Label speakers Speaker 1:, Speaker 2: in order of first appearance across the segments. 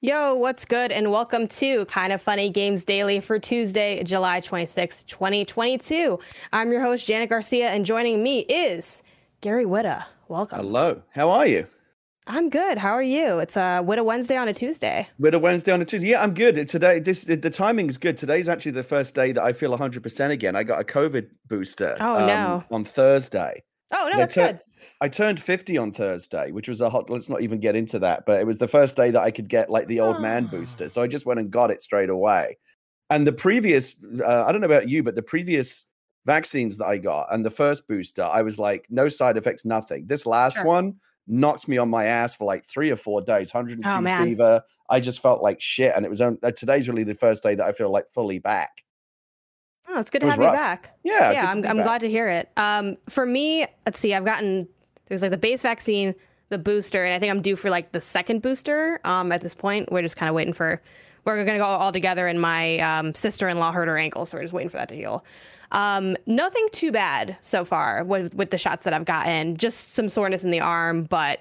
Speaker 1: Yo, what's good? And welcome to Kinda Funny Games Daily for Tuesday, July 26, 2022. I'm your host, Janet Garcia, and joining me is Gary Whitta. Welcome.
Speaker 2: Hello. How are you?
Speaker 1: I'm good. How are you? It's a Whitta Wednesday on a Tuesday.
Speaker 2: Whitta Wednesday on a Tuesday. Yeah, I'm good. Today, this the timing is good. Today's actually the first day that I feel 100% again. I got a COVID booster.
Speaker 1: Oh, um, no.
Speaker 2: On Thursday.
Speaker 1: Oh, no, that's good.
Speaker 2: I turned 50 on Thursday, which was a hot. Let's not even get into that, but it was the first day that I could get like the old man booster. So I just went and got it straight away. And the previous, uh, I don't know about you, but the previous vaccines that I got and the first booster, I was like, no side effects, nothing. This last sure. one knocked me on my ass for like three or four days, 102 oh, fever. I just felt like shit. And it was on, uh, today's really the first day that I feel like fully back.
Speaker 1: Oh, it's good it to have rough. you back.
Speaker 2: Yeah,
Speaker 1: yeah, I'm, I'm glad to hear it. Um, for me, let's see, I've gotten there's like the base vaccine, the booster, and I think I'm due for like the second booster. Um, at this point, we're just kind of waiting for. We're gonna go all together, and my um, sister-in-law hurt her ankle, so we're just waiting for that to heal. Um, nothing too bad so far with with the shots that I've gotten. Just some soreness in the arm, but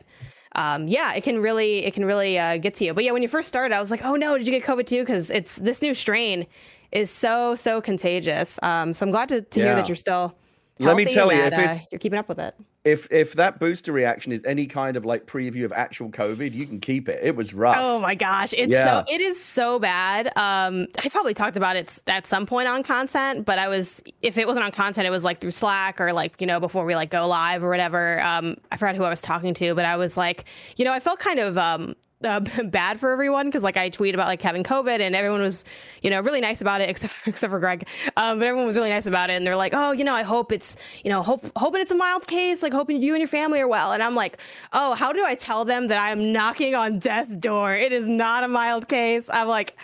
Speaker 1: um, yeah, it can really it can really uh, get to you. But yeah, when you first started, I was like, oh no, did you get COVID too? Because it's this new strain is so so contagious. Um, so I'm glad to, to yeah. hear that you're still. Let me tell you, that, if it's uh, you're keeping up with it
Speaker 2: if if that booster reaction is any kind of like preview of actual COVID, you can keep it. It was rough.
Speaker 1: Oh my gosh, it's yeah. so it is so bad. Um, I probably talked about it at some point on content, but I was if it wasn't on content, it was like through Slack or like you know before we like go live or whatever. Um, I forgot who I was talking to, but I was like, you know, I felt kind of um uh, bad for everyone because like I tweet about like having COVID and everyone was, you know, really nice about it except for, except for Greg. Um, but everyone was really nice about it and they're like, oh, you know, I hope it's, you know, hope hoping it's a mild case, like hoping you and your family are well. And I'm like, oh, how do I tell them that I'm knocking on death's door? It is not a mild case. I'm like,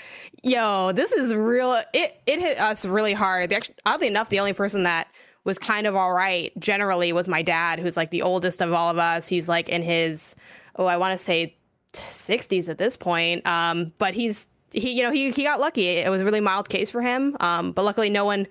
Speaker 1: yo, this is real. It it hit us really hard. Actually, oddly enough, the only person that was kind of all right generally was my dad, who's like the oldest of all of us. He's like in his, oh, I want to say 60s at this point. Um, but he's he you know he he got lucky. It was a really mild case for him. Um, but luckily no one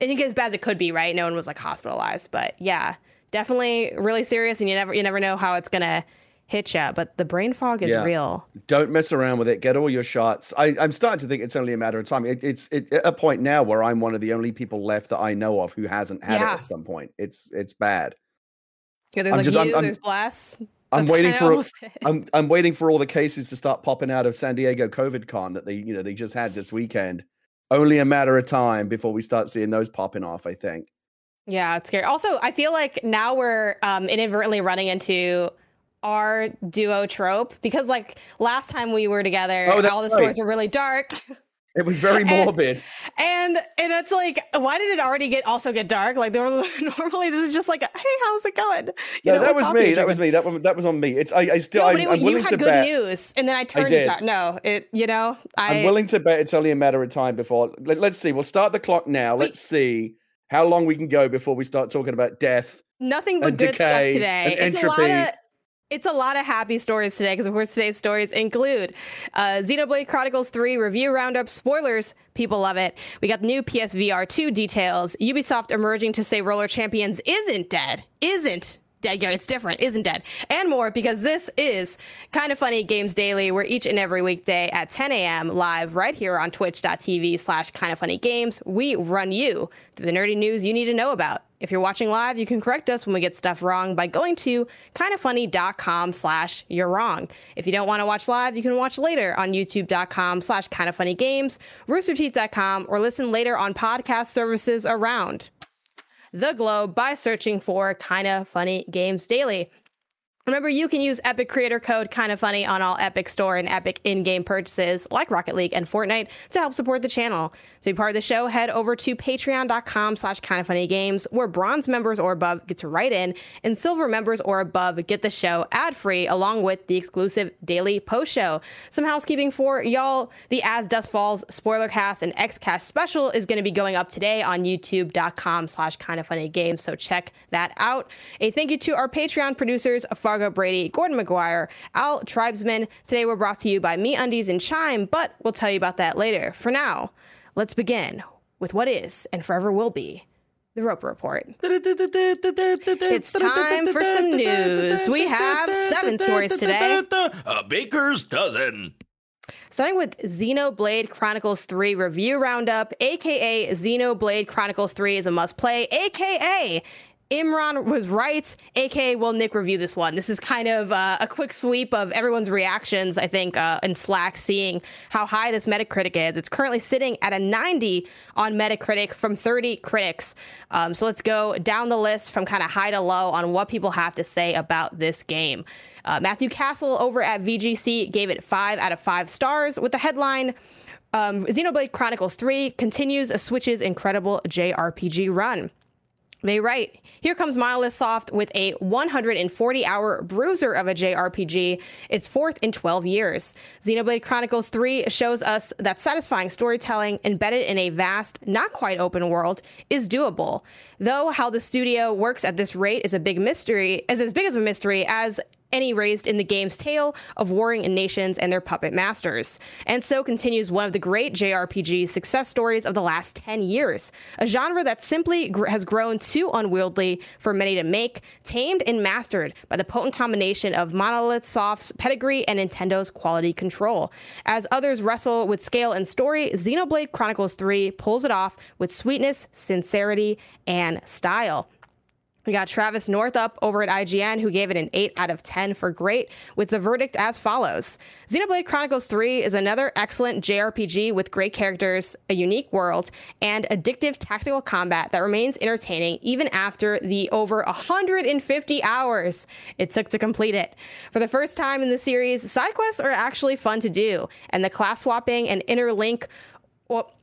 Speaker 1: I think as bad as it could be, right? No one was like hospitalized. But yeah, definitely really serious and you never you never know how it's gonna hit you, but the brain fog is yeah. real.
Speaker 2: Don't mess around with it. Get all your shots. I, am starting to think it's only a matter of time. It, it's it, at a point now where I'm one of the only people left that I know of who hasn't had yeah. it at some point. It's it's bad.
Speaker 1: Yeah, there's I'm like just, you, I'm, there's Blast,
Speaker 2: I'm waiting for I'm I'm waiting for all the cases to start popping out of San Diego COVID con that they you know they just had this weekend. Only a matter of time before we start seeing those popping off. I think.
Speaker 1: Yeah, it's scary. Also, I feel like now we're um, inadvertently running into our duo trope because like last time we were together, oh, all the right. stories were really dark.
Speaker 2: It was very morbid.
Speaker 1: And, and and it's like, why did it already get also get dark? Like there was normally this is just like, hey, how's it going?
Speaker 2: You no, know, that was me. That was me. That was that was on me. It's I, I still no, I, am willing to
Speaker 1: good
Speaker 2: bet.
Speaker 1: news, and then I turned I it. No, it you know I,
Speaker 2: am willing to bet it's only a matter of time before. Let, us see. We'll start the clock now. Let's see how long we can go before we start talking about death.
Speaker 1: Nothing but good stuff today. It's entropy. a lot of it's a lot of happy stories today because, of course, today's stories include uh, Xenoblade Chronicles 3 review roundup, spoilers, people love it. We got new PSVR 2 details, Ubisoft emerging to say Roller Champions isn't dead, isn't dead. It's different, isn't dead, and more because this is kinda funny games daily. We're each and every weekday at 10 a.m. live right here on twitch.tv slash kinda funny games. We run you to the nerdy news you need to know about. If you're watching live, you can correct us when we get stuff wrong by going to kindafunny.com slash you're wrong. If you don't want to watch live, you can watch later on youtube.com slash kindafunnygames, roosterteeth.com, or listen later on podcast services around the globe by searching for Kinda Funny Games Daily. Remember, you can use Epic Creator Code Kinda Funny on all Epic Store and Epic in-game purchases like Rocket League and Fortnite to help support the channel. To be part of the show, head over to patreon.com slash kinda funny games, where bronze members or above get to write in, and silver members or above get the show ad-free along with the exclusive daily post show. Some housekeeping for y'all. The As Dusk Falls spoiler cast and Xcast special is going to be going up today on youtube.com slash kinda funny games, so check that out. A thank you to our Patreon producers, Far Brady, Gordon McGuire, Al Tribesman. Today we're brought to you by MeUndies and Chime, but we'll tell you about that later. For now, let's begin with what is and forever will be the Roper Report. it's time for some news. We have seven stories today.
Speaker 3: A baker's dozen.
Speaker 1: Starting with Xenoblade Chronicles 3 review roundup, aka Xenoblade Chronicles 3 is a must play, aka Imran was right, aka will Nick review this one. This is kind of uh, a quick sweep of everyone's reactions, I think, uh, in Slack, seeing how high this Metacritic is. It's currently sitting at a 90 on Metacritic from 30 critics. Um, so let's go down the list from kind of high to low on what people have to say about this game. Uh, Matthew Castle over at VGC gave it five out of five stars with the headline. Um, Xenoblade Chronicles 3 continues a Switch's incredible JRPG run. They write, here comes Monolith Soft with a 140 hour bruiser of a JRPG, its fourth in 12 years. Xenoblade Chronicles 3 shows us that satisfying storytelling embedded in a vast, not quite open world is doable. Though how the studio works at this rate is a big mystery, is as big as a mystery as any raised in the game's tale of warring nations and their puppet masters. And so continues one of the great JRPG success stories of the last 10 years, a genre that simply gr- has grown too unwieldy for many to make, tamed and mastered by the potent combination of Monolith Soft's pedigree and Nintendo's quality control. As others wrestle with scale and story, Xenoblade Chronicles 3 pulls it off with sweetness, sincerity, and style. We got Travis Northup over at IGN, who gave it an 8 out of 10 for great, with the verdict as follows Xenoblade Chronicles 3 is another excellent JRPG with great characters, a unique world, and addictive tactical combat that remains entertaining even after the over 150 hours it took to complete it. For the first time in the series, side quests are actually fun to do, and the class swapping and interlink. Well,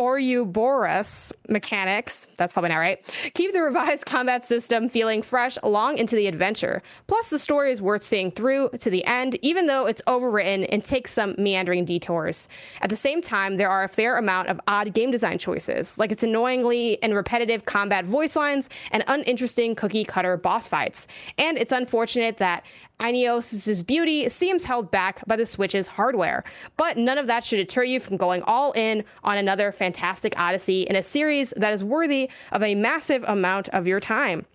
Speaker 1: Ouroboros mechanics, that's probably not right, keep the revised combat system feeling fresh long into the adventure. Plus, the story is worth seeing through to the end, even though it's overwritten and takes some meandering detours. At the same time, there are a fair amount of odd game design choices, like its annoyingly and repetitive combat voice lines and uninteresting cookie cutter boss fights. And it's unfortunate that Aionios' beauty seems held back by the Switch's hardware, but none of that should deter you from going all in on another fantastic Fantastic odyssey in a series that is worthy of a massive amount of your time.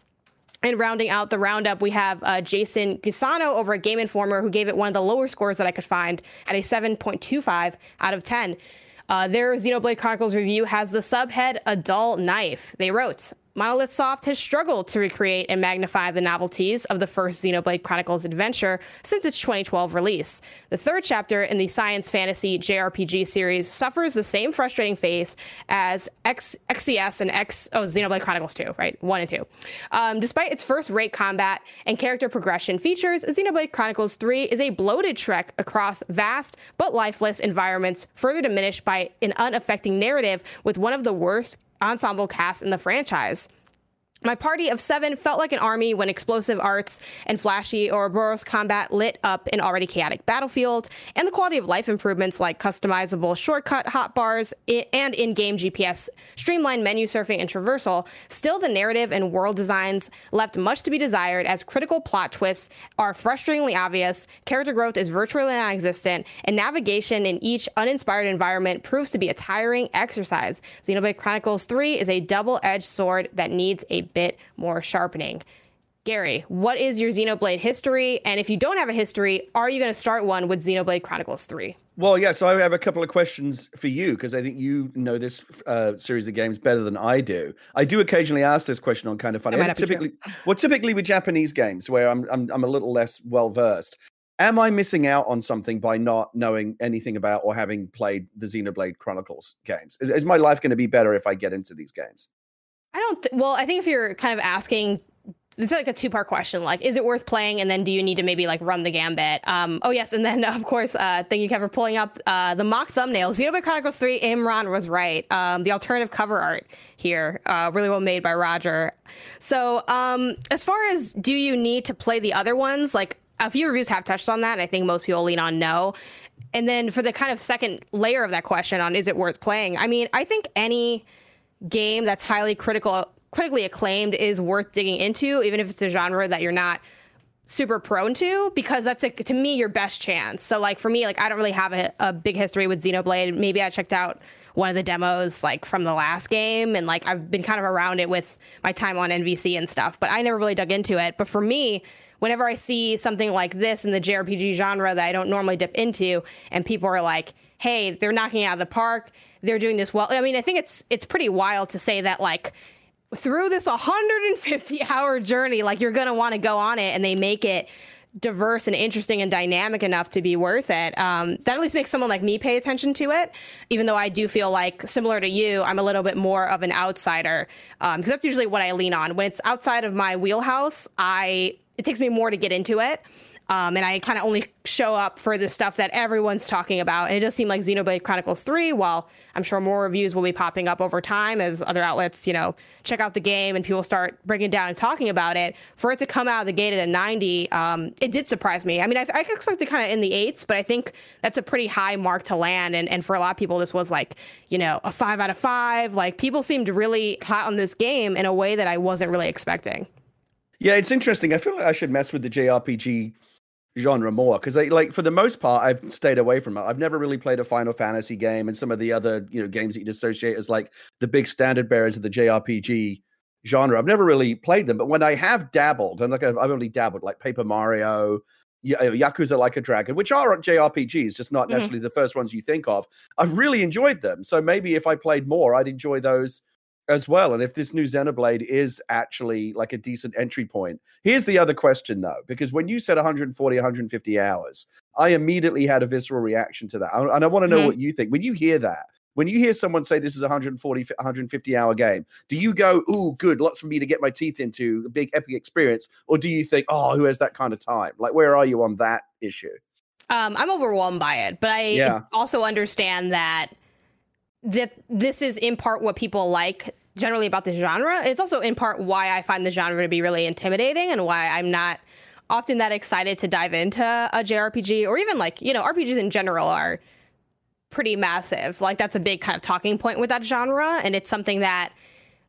Speaker 1: And rounding out the roundup, we have uh, Jason Guisao over at Game Informer, who gave it one of the lower scores that I could find at a 7.25 out of 10. Uh, their Xenoblade Chronicles review has the subhead A Dull Knife. They wrote, Monolith Soft has struggled to recreate and magnify the novelties of the first Xenoblade Chronicles adventure since its 2012 release. The third chapter in the science fantasy JRPG series suffers the same frustrating fate as X, XCS and X, oh, Xenoblade Chronicles 2, right? 1 and 2. Um, despite its first rate combat and character progression features, Xenoblade Chronicles 3 is a bloated trek across vast but lifeless environments, further diminished by an unaffecting narrative with one of the worst ensemble cast in the franchise. My party of seven felt like an army when explosive arts and flashy Ouroboros combat lit up an already chaotic battlefield, and the quality of life improvements like customizable shortcut hotbars and in game GPS, streamlined menu surfing, and traversal. Still, the narrative and world designs left much to be desired as critical plot twists are frustratingly obvious, character growth is virtually non existent, and navigation in each uninspired environment proves to be a tiring exercise. Xenoblade Chronicles 3 is a double edged sword that needs a bit more sharpening. Gary, what is your Xenoblade history? And if you don't have a history, are you going to start one with Xenoblade Chronicles 3?
Speaker 2: Well, yeah, so I have a couple of questions for you because I think you know this uh, series of games better than I do. I do occasionally ask this question on kind of funny. Typically, well, typically with Japanese games where I'm I'm, I'm a little less well versed. Am I missing out on something by not knowing anything about or having played the Xenoblade Chronicles games? Is my life going to be better if I get into these games?
Speaker 1: I don't. Th- well, I think if you're kind of asking it's like a two part question. Like, is it worth playing? And then do you need to maybe like run the gambit? Um, oh yes, and then of course, uh, thank you, Kevin, for pulling up uh, the mock thumbnail. Xenoblade Chronicles Three. Imran was right. Um, the alternative cover art here, uh, really well made by Roger. So, um, as far as do you need to play the other ones, like a few reviews have touched on that, and I think most people lean on no. And then for the kind of second layer of that question on is it worth playing? I mean, I think any game that's highly critical critically acclaimed is worth digging into, even if it's a genre that you're not super prone to, because that's like to me your best chance. So like for me, like I don't really have a, a big history with Xenoblade. Maybe I checked out one of the demos like from the last game and like I've been kind of around it with my time on NVC and stuff, but I never really dug into it. But for me, whenever I see something like this in the JRPG genre that I don't normally dip into and people are like, "Hey, they're knocking it out of the park. They're doing this well." I mean, I think it's it's pretty wild to say that like through this 150 hour journey, like you're to want to go on it and they make it diverse and interesting and dynamic enough to be worth it. Um, that at least makes someone like me pay attention to it, even though I do feel like, similar to you, I'm a little bit more of an outsider Um, because um, that's usually what I lean on. When it's outside of my wheelhouse, I it takes me more to get into it. Um, and I kind of only show up for the stuff that everyone's talking about. And it does seem like Xenoblade Chronicles 3, while I'm sure more reviews will be popping up over time as other outlets, you know, check out the game and people start breaking down and talking about it. For it to come out of the gate at a 90, um, it did surprise me. I mean, I, I expected kind of in the eights, but I think that's a pretty high mark to land. And, and for a lot of people, this was like, you know, a five out of five. Like people seemed really hot on this game in a way that I wasn't really expecting.
Speaker 2: Yeah, it's interesting. I feel like I should mess with the JRPG genre more because they like for the most part I've stayed away from it. I've never really played a Final Fantasy game and some of the other you know games that you'd associate as like the big standard bearers of the JRPG genre. I've never really played them, but when I have dabbled and like I've, I've only dabbled like Paper Mario, uh, Yakuza Like a Dragon, which are JRPGs, just not mm-hmm. necessarily the first ones you think of. I've really enjoyed them. So maybe if I played more, I'd enjoy those as well. And if this new Xenoblade is actually like a decent entry point, here's the other question though, because when you said 140, 150 hours, I immediately had a visceral reaction to that. And I want to know mm-hmm. what you think. When you hear that, when you hear someone say this is a 140, 150 hour game, do you go, "Ooh, good, lots for me to get my teeth into, a big epic experience," or do you think, "Oh, who has that kind of time?" Like, where are you on that issue?
Speaker 1: Um, I'm overwhelmed by it, but I yeah. also understand that that this is in part what people like generally about the genre. It's also in part why I find the genre to be really intimidating and why I'm not often that excited to dive into a JRPG or even like, you know, RPGs in general are pretty massive. Like that's a big kind of talking point with that genre and it's something that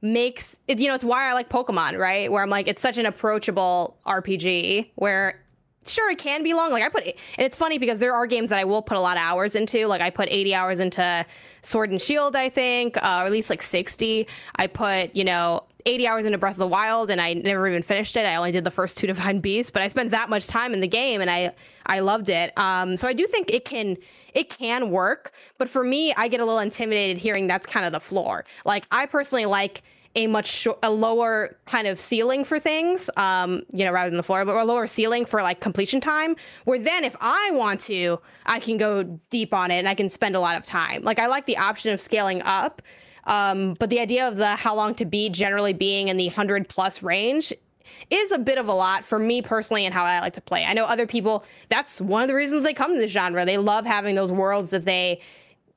Speaker 1: makes it you know, it's why I like Pokemon, right? Where I'm like it's such an approachable RPG where sure it can be long like i put and it's funny because there are games that i will put a lot of hours into like i put 80 hours into sword and shield i think uh, or at least like 60 i put you know 80 hours into breath of the wild and i never even finished it. I only did the first two divine beasts but i spent that much time in the game and i i loved it. Um, so i do think it can it can work but for me i get a little intimidated hearing that's kind of the floor. Like i personally like a much sh- a lower kind of ceiling for things, um, you know, rather than the floor, but a lower ceiling for like completion time. Where then, if I want to, I can go deep on it and I can spend a lot of time. Like I like the option of scaling up, um, but the idea of the how long to be generally being in the hundred plus range is a bit of a lot for me personally and how I like to play. I know other people, that's one of the reasons they come to this genre. They love having those worlds that they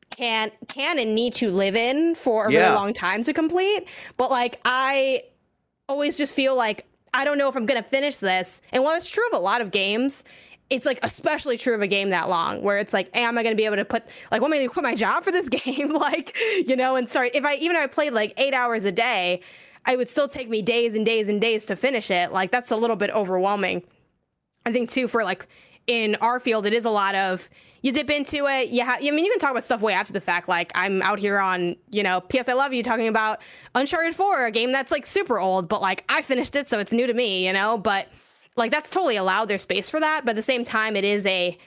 Speaker 1: can can and need to live in for a yeah. really long time to complete. But like I always just feel like I don't know if I'm gonna finish this. And while it's true of a lot of games, it's like especially true of a game that long where it's like, hey, am I going to be able to put like, what am I to quit my job for this game? like, you know, and sorry, if I even if I played like eight hours a day, I would still take me days and days and days to finish it. Like that's a little bit overwhelming. I think too for like in our field, it is a lot of you dip into it. Yeah, I mean, you can talk about stuff way after the fact. Like I'm out here on, you know, PS I Love You talking about Uncharted 4, a game that's like super old, but like I finished it, so it's new to me, you know. But like that's totally allowed. There's space for that, but at the same time, it is a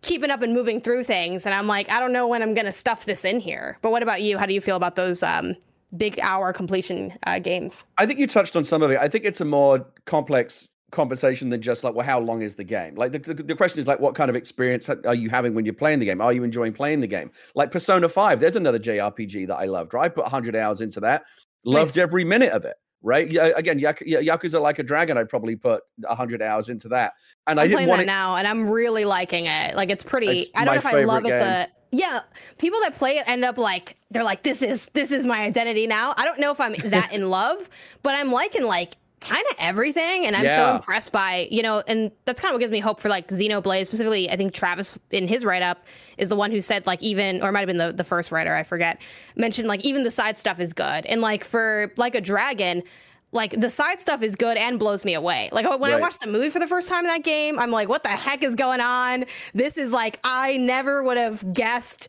Speaker 1: keeping up and moving through things. And I'm like, I don't know when I'm gonna stuff this in here. But what about you? How do you feel about those um, big hour completion uh, games?
Speaker 2: I think you touched on some of it. I think it's a more complex conversation than just like, well, how long is the game? Like the, the, the, question is like, what kind of experience are you having when you're playing the game? Are you enjoying playing the game? Like Persona 5, there's another JRPG that I loved, right? I put 100 hours into that, loved nice. every minute of it. right? Yeah, again, Yakuza Like a Dragon, I'd probably put hundred hours into that, and
Speaker 1: I'm
Speaker 2: I didn't
Speaker 1: want
Speaker 2: it
Speaker 1: now, and I'm really liking it. Like it's pretty. It's I don't know if I love game. it. The yeah, people that play it end up like they're like this is this is my identity now. I don't know if I'm that in love, but I'm liking like kind of everything and i'm yeah. so impressed by you know and that's kind of what gives me hope for like xenoblade specifically i think travis in his write-up is the one who said like even or it might have been the, the first writer i forget mentioned like even the side stuff is good and like for like a dragon like the side stuff is good and blows me away. Like when right. I watched the movie for the first time in that game, I'm like, what the heck is going on? This is like I never would have guessed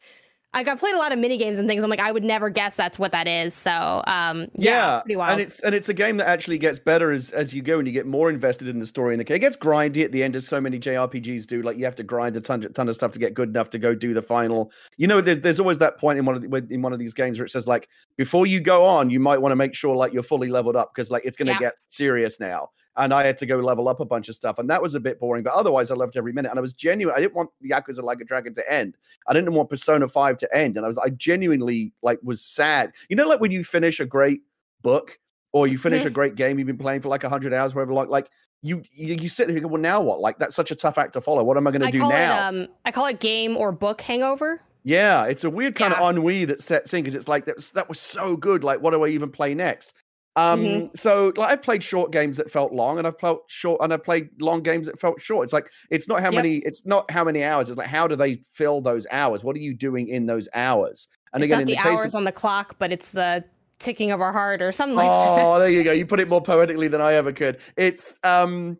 Speaker 1: like I've played a lot of mini games and things. I'm like, I would never guess that's what that is. So um, yeah,
Speaker 2: yeah and it's and it's a game that actually gets better as as you go and you get more invested in the story. And the it gets grindy at the end, as so many JRPGs do. Like you have to grind a ton, ton of stuff to get good enough to go do the final. You know, there's, there's always that point in one of the, in one of these games where it says like, before you go on, you might want to make sure like you're fully leveled up because like it's going to yeah. get serious now and I had to go level up a bunch of stuff, and that was a bit boring. But otherwise, I loved every minute, and I was genuine. I didn't want Yakuza Like a Dragon to end. I didn't want Persona Five to end, and I was I genuinely like was sad. You know, like when you finish a great book or you finish mm-hmm. a great game you've been playing for like hundred hours, whatever. Like like you, you you sit there and go, well, now what? Like that's such a tough act to follow. What am I going to do now?
Speaker 1: It, um, I call it game or book hangover.
Speaker 2: Yeah, it's a weird kind yeah. of ennui that sets in because it's like that was, that was so good. Like, what do I even play next? Um, mm-hmm. so like I've played short games that felt long, and I've played short, and I've played long games that felt short. It's like it's not how yep. many, it's not how many hours. It's like how do they fill those hours? What are you doing in those hours?
Speaker 1: And it's again, not the, the hours of, on the clock, but it's the ticking of our heart or something like
Speaker 2: oh, that. Oh, there you go. You put it more poetically than I ever could. It's um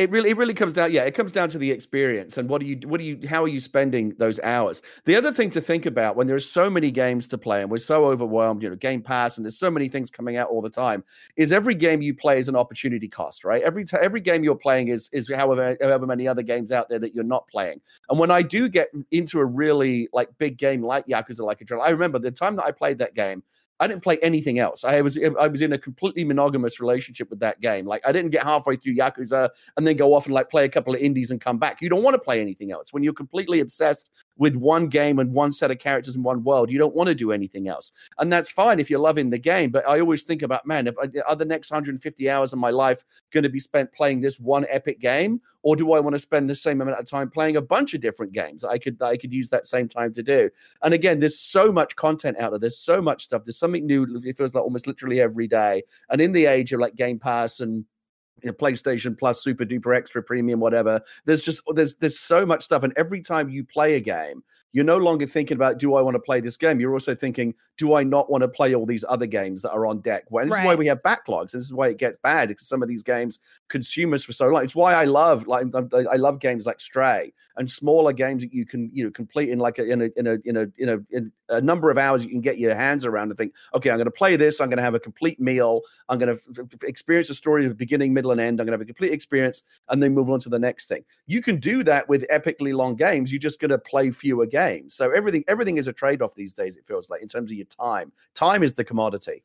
Speaker 2: it really it really comes down yeah it comes down to the experience and what do you what do you how are you spending those hours? The other thing to think about when there's so many games to play and we're so overwhelmed you know game pass and there's so many things coming out all the time is every game you play is an opportunity cost right? Every t- every game you're playing is is however however many other games out there that you're not playing. And when i do get into a really like big game like yakuza like a drill i remember the time that i played that game I didn't play anything else. I was I was in a completely monogamous relationship with that game. Like I didn't get halfway through Yakuza and then go off and like play a couple of indies and come back. You don't want to play anything else when you're completely obsessed with one game and one set of characters in one world. You don't want to do anything else, and that's fine if you're loving the game. But I always think about man, if are the next 150 hours of my life going to be spent playing this one epic game, or do I want to spend the same amount of time playing a bunch of different games? I could I could use that same time to do. And again, there's so much content out there. There's so much stuff. There's something new. It feels like almost literally every day. And in the age of like Game Pass and you know, PlayStation Plus, Super Duper Extra Premium, whatever. There's just there's there's so much stuff, and every time you play a game, you're no longer thinking about do I want to play this game. You're also thinking, do I not want to play all these other games that are on deck? Well, this right. is why we have backlogs. This is why it gets bad because some of these games consume us for so long. It's why I love like I love games like Stray and smaller games that you can you know complete in like a in a in a in a in a, in a number of hours you can get your hands around and think, okay, I'm going to play this. I'm going to have a complete meal. I'm going to f- f- experience the story of beginning, middle, and end. I'm going to have a complete experience and then move on to the next thing. You can do that with epically long games. You're just going to play fewer games games. So everything everything is a trade off these days. It feels like in terms of your time. Time is the commodity.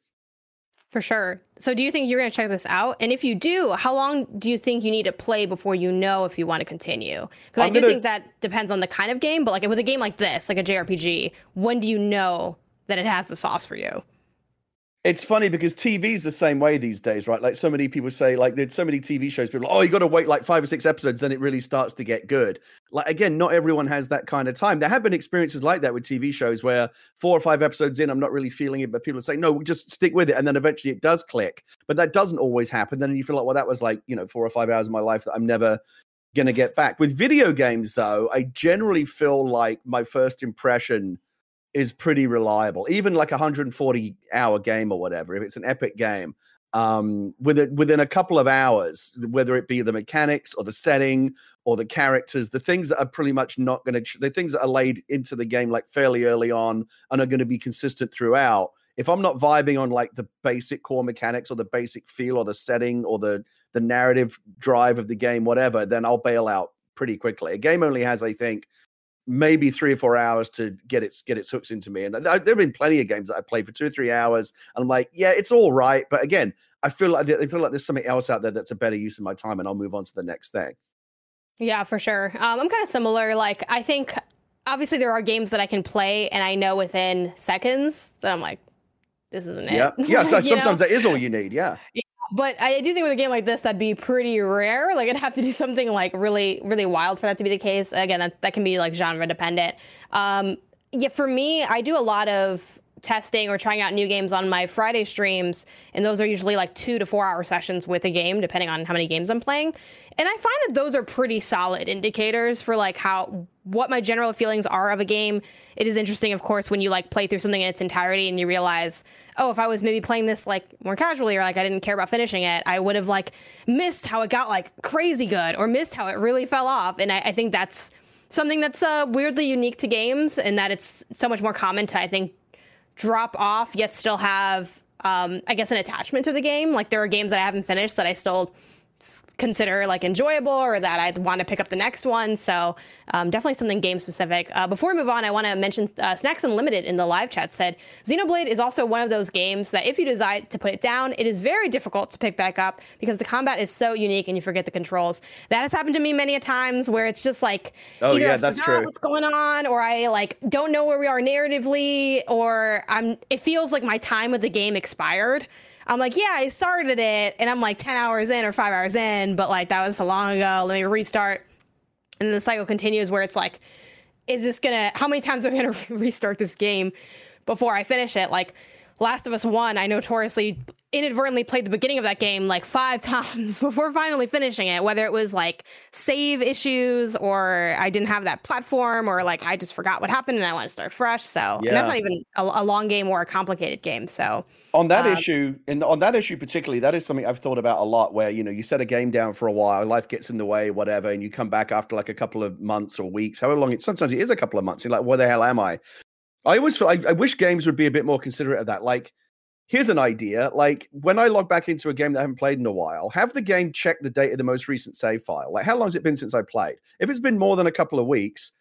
Speaker 1: For sure. So do you think you're going to check this out? And if you do, how long do you think you need to play before you know if you want to continue? Because I do gonna... think that depends on the kind of game. But like with a game like this, like a JRPG, when do you know that it has the sauce for you?
Speaker 2: It's funny because TV's the same way these days, right? Like so many people say, like there's so many TV shows, people, like, oh, you got to wait like five or six episodes, then it really starts to get good. Like again, not everyone has that kind of time. There have been experiences like that with TV shows where four or five episodes in, I'm not really feeling it, but people say, no, just stick with it, and then eventually it does click. But that doesn't always happen. Then you feel like, well, that was like you know four or five hours of my life that I'm never going to get back. With video games, though, I generally feel like my first impression is pretty reliable. Even like a 140 hour game or whatever, if it's an epic game, um, within within a couple of hours, whether it be the mechanics or the setting or the characters, the things that are pretty much not going to, the things that are laid into the game like fairly early on and are going to be consistent throughout. If I'm not vibing on like the basic core mechanics or the basic feel or the setting or the the narrative drive of the game, whatever, then I'll bail out pretty quickly. A game only has, I think, maybe three or four hours to get its get its hooks into me. And there have been plenty of games that I played for two or three hours, and I'm like, yeah, it's all right. But again, I feel like I feel like there's something else out there that's a better use of my time, and I'll move on to the next thing.
Speaker 1: Yeah, for sure. Um, I'm kind of similar. Like, I think obviously there are games that I can play, and I know within seconds that I'm like, this isn't
Speaker 2: yeah.
Speaker 1: it.
Speaker 2: Yeah, yeah. sometimes know? that is all you need. Yeah.
Speaker 1: yeah. But I do think with a game like this, that'd be pretty rare. Like, I'd have to do something like really, really wild for that to be the case. Again, that that can be like genre dependent. Um, yeah, for me, I do a lot of testing or trying out new games on my Friday streams, and those are usually like two to four hour sessions with a game, depending on how many games I'm playing. And I find that those are pretty solid indicators for like how what my general feelings are of a game. It is interesting, of course, when you like play through something in its entirety and you realize, oh, if I was maybe playing this like more casually or like I didn't care about finishing it, I would have like missed how it got like crazy good or missed how it really fell off. And I, I think that's something that's uh, weirdly unique to games and that it's so much more common to I think drop off yet still have um, I guess an attachment to the game. Like there are games that I haven't finished that I still consider like enjoyable or that I want to pick up the next one. So um, definitely something game specific. Uh, before we move on, I want to mention uh, Snacks Unlimited in the live chat said Xenoblade is also one of those games that if you decide to put it down, it is very difficult to pick back up because the combat is so unique and you forget the controls. That has happened to me many a times where it's just like
Speaker 2: oh yeah, that's true.
Speaker 1: What's going on, or I like don't know where we are narratively, or I'm. It feels like my time with the game expired. I'm like, yeah, I started it and I'm like 10 hours in or five hours in, but like that was so long ago. Let me restart. And the cycle continues where it's like, is this gonna, how many times am I gonna restart this game before I finish it? Like, Last of Us 1, I notoriously inadvertently played the beginning of that game like five times before finally finishing it, whether it was like save issues or I didn't have that platform or like I just forgot what happened and I want to start fresh. So yeah. that's not even a, a, long game or a complicated game. So
Speaker 2: on that um, issue, and on that issue particularly, that is something I've thought about a lot. Where you know you set a game down for a while, life gets in the way, whatever, and you come back after like a couple of months or weeks, however long it. Sometimes it is a couple of months. You're like, where the hell am I? I always feel I, I wish games would be a bit more considerate of that. Like, here's an idea. Like when I log back into a game that I haven't played in a while, have the game check the date of the most recent save file. Like, how long has it been since I played? If it's been more than a couple of weeks,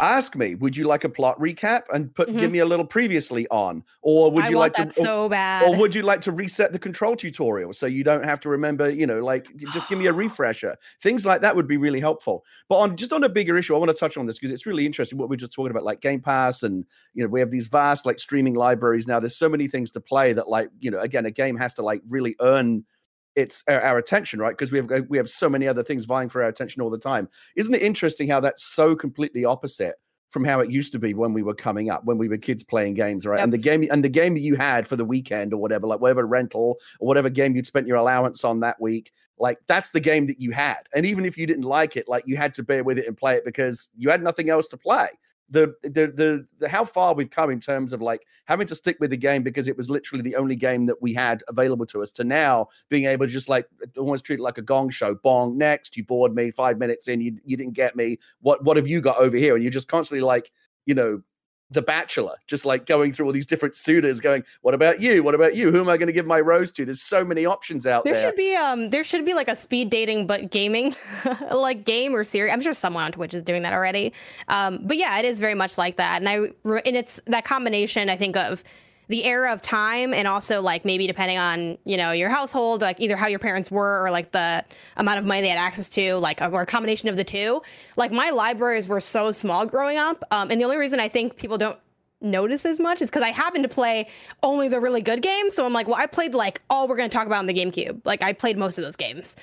Speaker 2: ask me, would you like a plot recap and put mm-hmm. give me a little previously on, or would
Speaker 1: I
Speaker 2: you like to
Speaker 1: so bad,
Speaker 2: or would you like to reset the control tutorial so you don't have to remember, you know, like just give me a refresher. Things like that would be really helpful. But on just on a bigger issue, I want to touch on this because it's really interesting what we're just talking about, like Game Pass, and you know, we have these vast like streaming libraries now. There's so many things to play that, like, you know, again, a game has to like really earn it's our, our, attention, right? Because we have uh, we have so many other things vying for our attention all the time. Isn't it interesting how that's so completely opposite from how it used to be when we were coming up, when we were kids playing games, right? Yep. And the game and the game that you had for the weekend or whatever, like whatever rental or whatever game you'd spent your allowance on that week, like that's the game that you had. And even if you didn't like it, like you had to bear with it and play it because you had nothing else to play the, the the the how far we've come in terms of like having to stick with the game because it was literally the only game that we had available to us to now being able to just like almost treat it like a gong show. Bong next you bored me. Five minutes in you, you didn't get me. What what have you got over here? And you're just constantly like you know the Bachelor, just like going through all these different suitors, going, "What about you? What about you? Who am I going to give my rose to?" There's so many options out
Speaker 1: there.
Speaker 2: There
Speaker 1: should be um, there should be like a speed dating but gaming, like game or series. I'm sure someone on Twitch is doing that already. Um, but yeah, it is very much like that, and I and it's that combination I think of the era of time and also like maybe depending on you know your household like either how your parents were or like the amount of money they had access to like or a combination of the two like my libraries were so small growing up um, and the only reason i think people don't notice as much is because I happen to play only the really good games. So I'm like, well, I played like all we're going to talk about on the GameCube. Like I played most of those games.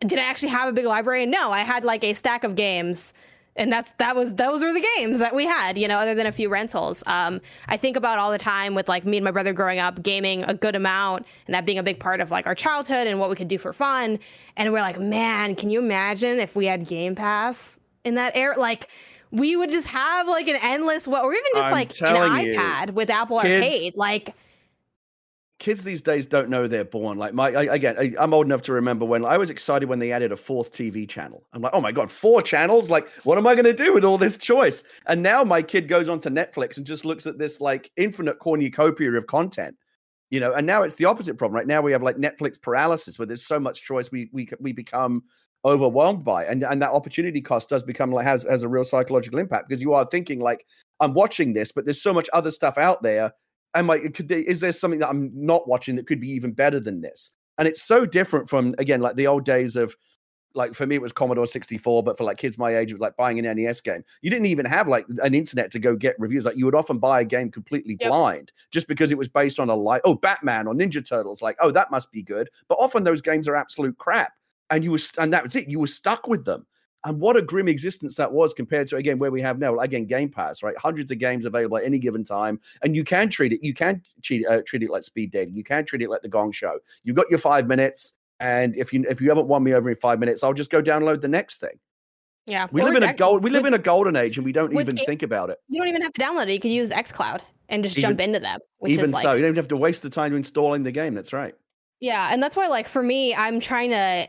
Speaker 1: Did I actually have a big library? No, I had like a stack of games and that's that was those were the games that we had you know other than a few rentals. Um, i think about all the time with like me and my brother growing up gaming a good amount and that being a big part of like our childhood and what we could do for fun. And we're like man can you imagine if we had game pass in that era? Like we would just have like an endless what or even just I'm like an ipad you, with apple kids, arcade. Like
Speaker 2: kids these days don't know they're born. Like my, I, again, I, am old enough to remember when I was excited when they added a fourth TV channel. I'm like, oh my god, four channels! Like, what am I going to do with all this choice? And now my kid goes onto Netflix and just looks at this like infinite cornucopia of content. You know, and now it's the opposite problem. Right now we have like Netflix paralysis, where there's so much choice, we we we become overwhelmed by, and and that opportunity cost does become like has has a real psychological impact because you are thinking like, I'm watching this, but there's so much other stuff out there am I could is there something that I'm not watching that could be even better than this? And it's so different from again like the old days of like for me it was Commodore 64, but for like kids my age, it was like buying an NES game. You didn't even have like an internet to go get reviews. Like you would often buy a game completely yep. blind just because it was based on a like oh Batman or Ninja Turtles. Like oh that must be good, but often those games are absolute crap, and you were and that was it. You were stuck with them. And what a grim existence that was compared to again where we have now. Again, Game Pass, right? Hundreds of games available at any given time, and you can treat it. You can treat uh, treat it like speed dating. You can treat it like the Gong Show. You've got your five minutes, and if you if you haven't won me over in five minutes, I'll just go download the next thing.
Speaker 1: Yeah,
Speaker 2: we live in a gold. We live with, in a golden age, and we don't even think about it.
Speaker 1: You don't even have to download it. You can use XCloud and just even, jump into them.
Speaker 2: even
Speaker 1: like,
Speaker 2: so, you don't even have to waste the time installing the game. That's right.
Speaker 1: Yeah, and that's why, like for me, I'm trying to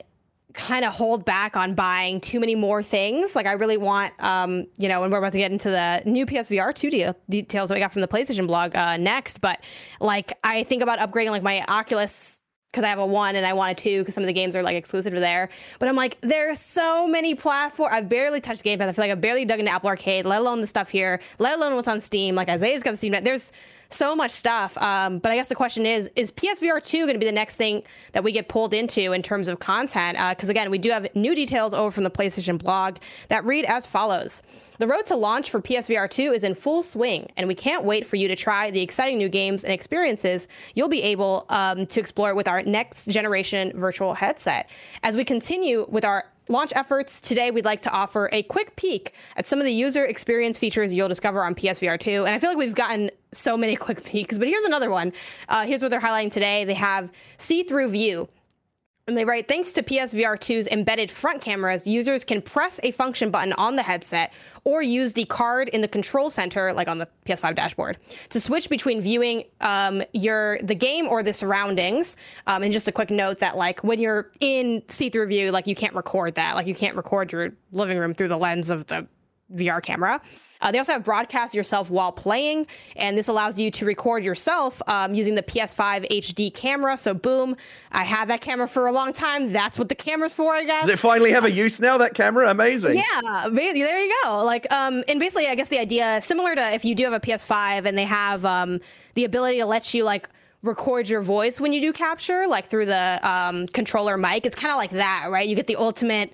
Speaker 1: kind of hold back on buying too many more things. Like I really want, um, you know, and we're about to get into the new PSVR two deal, details that we got from the PlayStation blog uh, next. But like I think about upgrading like my Oculus because I have a one and I want a two because some of the games are like exclusive to there. But I'm like, there's so many platforms. I've barely touched Game Pass. I feel like I've barely dug into Apple Arcade, let alone the stuff here, let alone what's on Steam. Like Isaiah's got the Steam. There's so much stuff. Um, but I guess the question is: Is PSVR two going to be the next thing that we get pulled into in terms of content? Because uh, again, we do have new details over from the PlayStation blog that read as follows. The road to launch for PSVR 2 is in full swing, and we can't wait for you to try the exciting new games and experiences you'll be able um, to explore with our next generation virtual headset. As we continue with our launch efforts, today we'd like to offer a quick peek at some of the user experience features you'll discover on PSVR 2. And I feel like we've gotten so many quick peeks, but here's another one. Uh, here's what they're highlighting today. They have see through view. And they write, thanks to PSVR 2's embedded front cameras, users can press a function button on the headset or use the card in the control center, like on the PS5 dashboard, to switch between viewing um, your the game or the surroundings. Um, and just a quick note that like when you're in see-through view, like you can't record that, like you can't record your living room through the lens of the VR camera. Uh, they also have broadcast yourself while playing, and this allows you to record yourself um, using the PS5 HD camera. So, boom, I had that camera for a long time. That's what the camera's for, I guess.
Speaker 2: Does it finally have a use now? That camera, amazing.
Speaker 1: Yeah, there you go. Like, um, and basically, I guess the idea similar to if you do have a PS5 and they have um, the ability to let you like record your voice when you do capture, like through the um, controller mic. It's kind of like that, right? You get the ultimate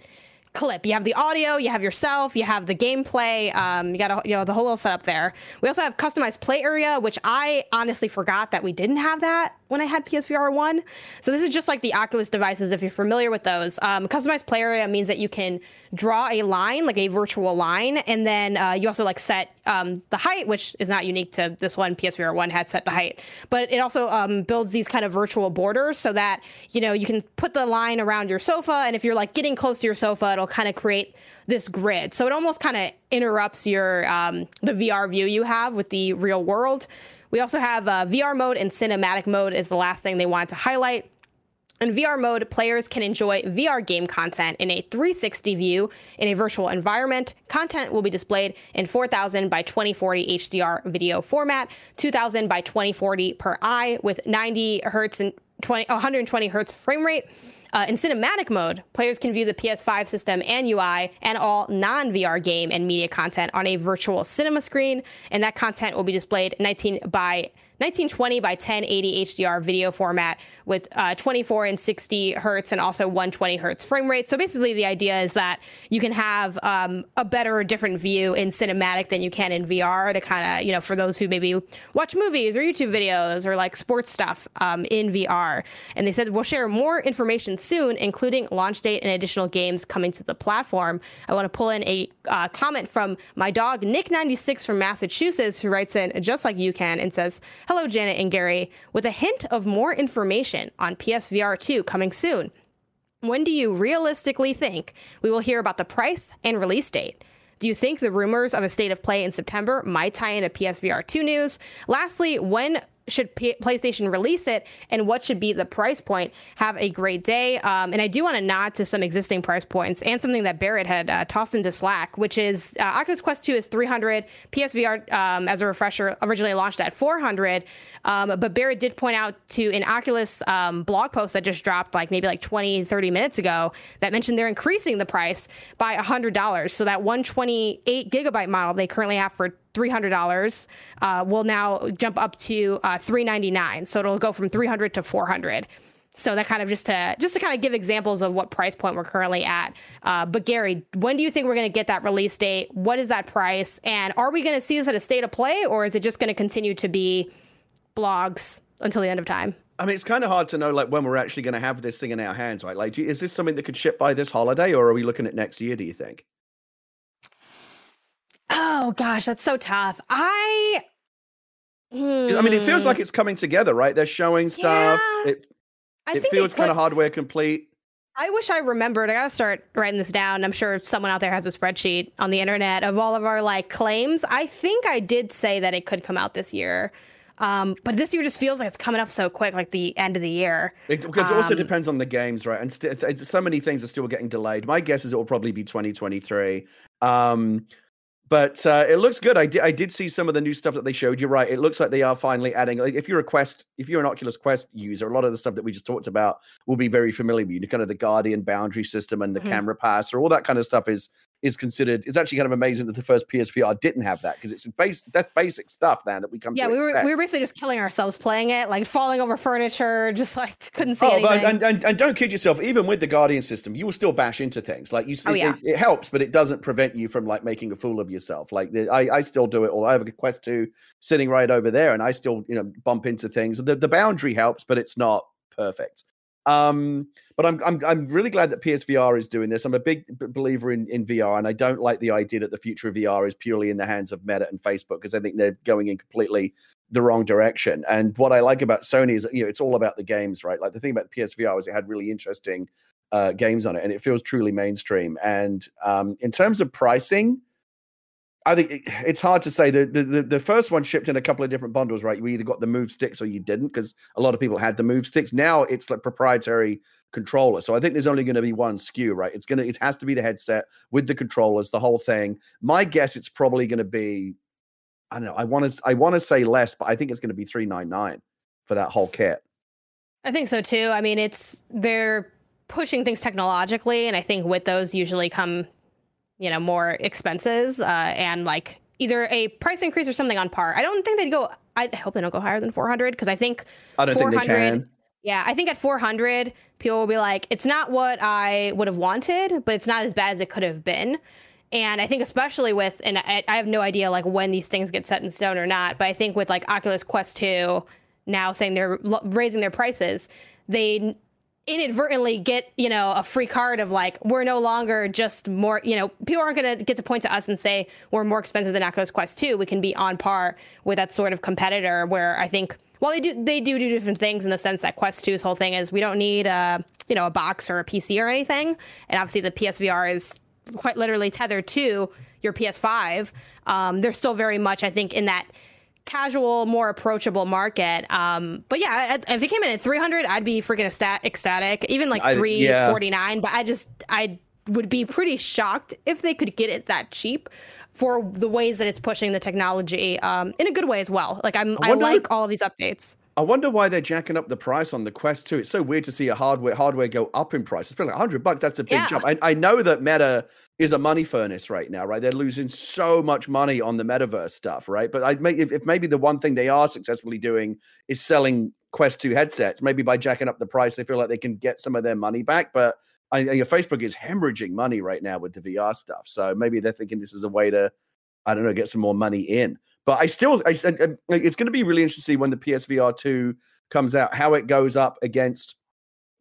Speaker 1: clip. You have the audio, you have yourself, you have the gameplay. Um, you got a, you know the whole little setup there. We also have customized play area, which I honestly forgot that we didn't have that when I had PSVR one. So this is just like the Oculus devices. If you're familiar with those, um, customized play area means that you can draw a line, like a virtual line, and then uh, you also like set um, the height, which is not unique to this one. PSVR one had set the height, but it also um, builds these kind of virtual borders so that you know you can put the line around your sofa, and if you're like getting close to your sofa, it'll kind of create this grid. So it almost kind of interrupts your um, the VR view you have with the real world. We also have uh, VR mode and cinematic mode is the last thing they wanted to highlight. In VR mode, players can enjoy VR game content in a 360 view in a virtual environment. Content will be displayed in 4000 by 2040 HDR video format, 2000 by 2040 per eye with 90 hertz and 20, 120 hertz frame rate. Uh, in cinematic mode, players can view the PS5 system and UI and all non VR game and media content on a virtual cinema screen, and that content will be displayed 19 by 1920 by 1080 HDR video format with uh, 24 and 60 hertz and also 120 hertz frame rate. So basically, the idea is that you can have um, a better, or different view in cinematic than you can in VR to kind of, you know, for those who maybe watch movies or YouTube videos or like sports stuff um, in VR. And they said we'll share more information soon, including launch date and additional games coming to the platform. I want to pull in a uh, comment from MaDogNik96 from Massachusetts, who writes in just like you can and says, Hello, Janet and Gary, with a hint of more information on PSVR 2 coming soon. When do you realistically think we will hear about the price and release date? Do you think the rumors of a state of play in September might tie into PSVR 2 news? Lastly, when should P- PlayStation release it and what should be the price point? Have a great day. Um, and I do want to nod to some existing price points and something that Barrett had uh, tossed into Slack, which is uh, Oculus Quest 2 is 300. PSVR, um, as a refresher, originally launched at 400. Um, but Barrett did point out to an Oculus um, blog post that just dropped like maybe like 20, 30 minutes ago that mentioned they're increasing the price by $100. So that 128 gigabyte model they currently have for $300 uh, will now jump up to uh, 399 so it'll go from 300 to 400 so that kind of just to just to kind of give examples of what price point we're currently at. Uh, but Gary, when do you think we're going to get that release date? What is that price? And are we going to see this at a state of play, or is it just going to continue to be blogs until the end of time?
Speaker 2: I mean, it's kind of hard to know like when we're actually going to have this thing in our hands, right? Like, is this something that could ship by this holiday, or are we looking at next year? Do you think?
Speaker 1: Oh gosh, that's so tough. I.
Speaker 2: I mean, it feels like hmm. it's coming together, right? They're showing stuff. Yeah. It it feels kind of hardware complete.
Speaker 1: I wish I remembered. I gotta start writing this down. I'm sure someone out there has a spreadsheet on the internet of all of our like claims. I think I did say that it could come out this year. Um, but this year just feels like it's coming up so quick, like the end of the year.
Speaker 2: It, because it also um, depends on the games, right? And st- so many things are still getting delayed. My guess is it will probably be 2023. Um, but uh, it looks good. I did I did see some of the new stuff that they showed. You're right. It looks like they are finally adding. Like if you're a Quest, if you're an Oculus Quest user, a lot of the stuff that we just talked about will be very familiar with you. Kind of the Guardian boundary system and the mm-hmm. camera pass, or all that kind of stuff is is considered. It's actually kind of amazing that the first PSVR didn't have that because it's base that's basic stuff now that we come.
Speaker 1: Yeah,
Speaker 2: we
Speaker 1: were we were basically just killing ourselves playing it, like falling over furniture, just like couldn't see oh, anything.
Speaker 2: But, and, and, and don't kid yourself. Even with the Guardian system, you will still bash into things. Like you, oh, yeah. it, it, helps, but it doesn't prevent you from like making a fool of yourself. Like the, I, I still do it. All I have a Quest two sitting right over there, and I still you know bump into things. The the boundary helps, but it's not perfect. Um, but I'm I'm I'm really glad that PSVR is doing this. I'm a big believer in in VR, and I don't like the idea that the future of VR is purely in the hands of Meta and Facebook because I think they're going in completely the wrong direction. And what I like about Sony is you know it's all about the games, right? Like the thing about the PSVR was it had really interesting uh, games on it, and it feels truly mainstream. And um, in terms of pricing, I think it's hard to say. The, the the first one shipped in a couple of different bundles, right? You either got the move sticks or you didn't, because a lot of people had the move sticks. Now it's like proprietary controller. So I think there's only going to be one SKU, right? It's gonna it has to be the headset with the controllers, the whole thing. My guess it's probably going to be, I don't know. I want to I want to say less, but I think it's going to be three nine nine for that whole kit.
Speaker 1: I think so too. I mean, it's they're pushing things technologically, and I think with those usually come you know more expenses uh, and like either a price increase or something on par. I don't think they'd go. I hope they don't go higher than 400 because I think
Speaker 2: I don't 400, think they can.
Speaker 1: Yeah, I think at 400, people will be like, it's not what I would have wanted, but it's not as bad as it could have been. And I think especially with, and I, I have no idea like when these things get set in stone or not, but I think with like Oculus Quest 2 now saying they're raising their prices, they inadvertently get you know a free card of like we're no longer just more you know people aren't going to get to point to us and say we're more expensive than Oculus Quest 2 we can be on par with that sort of competitor where I think while they do they do do different things in the sense that Quest 2's whole thing is we don't need a you know a box or a PC or anything. And obviously the PSVR is quite literally tethered to your PS5 um, they're still very much I think in that casual, more approachable market. Um, but yeah, if it came in at 300, I'd be freaking ecstatic. ecstatic. Even like 349, yeah. but I just I would be pretty shocked if they could get it that cheap for the ways that it's pushing the technology um, in a good way as well. Like I'm I, I like all of these updates.
Speaker 2: I wonder why they're jacking up the price on the Quest 2. It's so weird to see a hardware hardware go up in price. It's been like 100 bucks. That's a big yeah. jump. I, I know that Meta is a money furnace right now, right? They're losing so much money on the metaverse stuff, right? But I if, if maybe the one thing they are successfully doing is selling Quest 2 headsets, maybe by jacking up the price, they feel like they can get some of their money back. But I, your Facebook is hemorrhaging money right now with the VR stuff. So maybe they're thinking this is a way to, I don't know, get some more money in. But I still, I, I, it's going to be really interesting when the PSVR 2 comes out, how it goes up against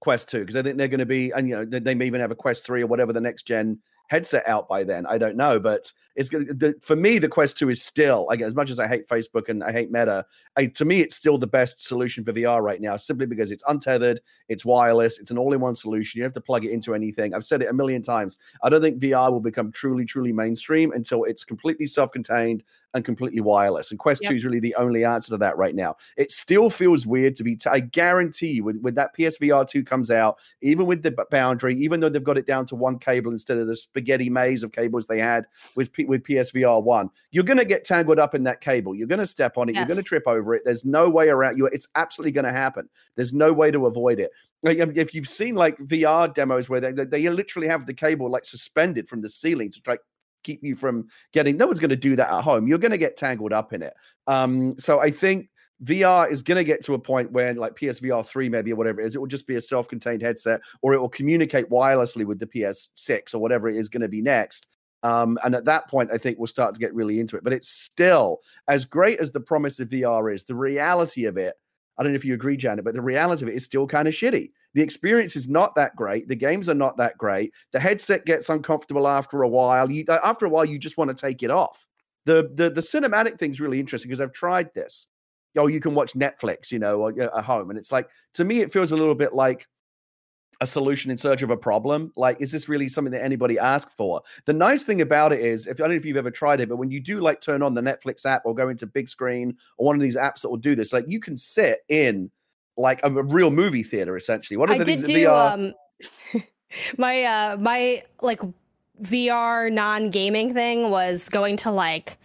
Speaker 2: Quest 2, because I think they're going to be, and you know, they, may even have a Quest 3 or whatever the next gen headset out by then. I don't know, but it's going to, for me, the Quest 2 is still, as much as I hate Facebook and I hate Meta, I, to me, it's still the best solution for VR right now, simply because it's untethered, it's wireless, it's an all in one solution. You don't have to plug it into anything. I've said it a million times. I don't think VR will become truly, truly mainstream until it's completely self contained and completely wireless. And Quest yep. 2 is really the only answer to that right now. It still feels weird to be, t- I guarantee you, when, when that PSVR 2 comes out, even with the boundary, even though they've got it down to one cable instead of the spaghetti maze of cables they had with, with PSVR 1, you're going to get tangled up in that cable. You're going to step on it. Yes. You're going to trip over it. There's no way around you. It's absolutely going to happen. There's no way to avoid it. Like, if you've seen like VR demos where they, they literally have the cable like suspended from the ceiling to try keep you from getting no one's going to do that at home you're going to get tangled up in it um so i think VR is going to get to a point where, like PSVR 3, maybe or whatever it is, it will just be a self contained headset or it will communicate wirelessly with the PS6 or whatever it is going to be next. Um, and at that point, I think we'll start to get really into it. But it's still as great as the promise of VR is, the reality of it. I don't know if you agree, Janet, but the reality of it is still kind of shitty. The experience is not that great. The games are not that great. The headset gets uncomfortable after a while. You, uh, after a while, you just want to take it off. The the the cinematic thing's really interesting because I've tried this. Oh, you can watch Netflix, you know, at home, and it's like to me, it feels a little bit like a solution in search of a problem. Like, is this really something that anybody asked for? The nice thing about it is, if I don't know if you've ever tried it, but when you do like turn on the Netflix app or go into big screen or one of these apps that will do this, like you can sit in like a, a real movie theater essentially. What are the I things did do, VR?
Speaker 1: Um, my uh my like VR non gaming thing was going to like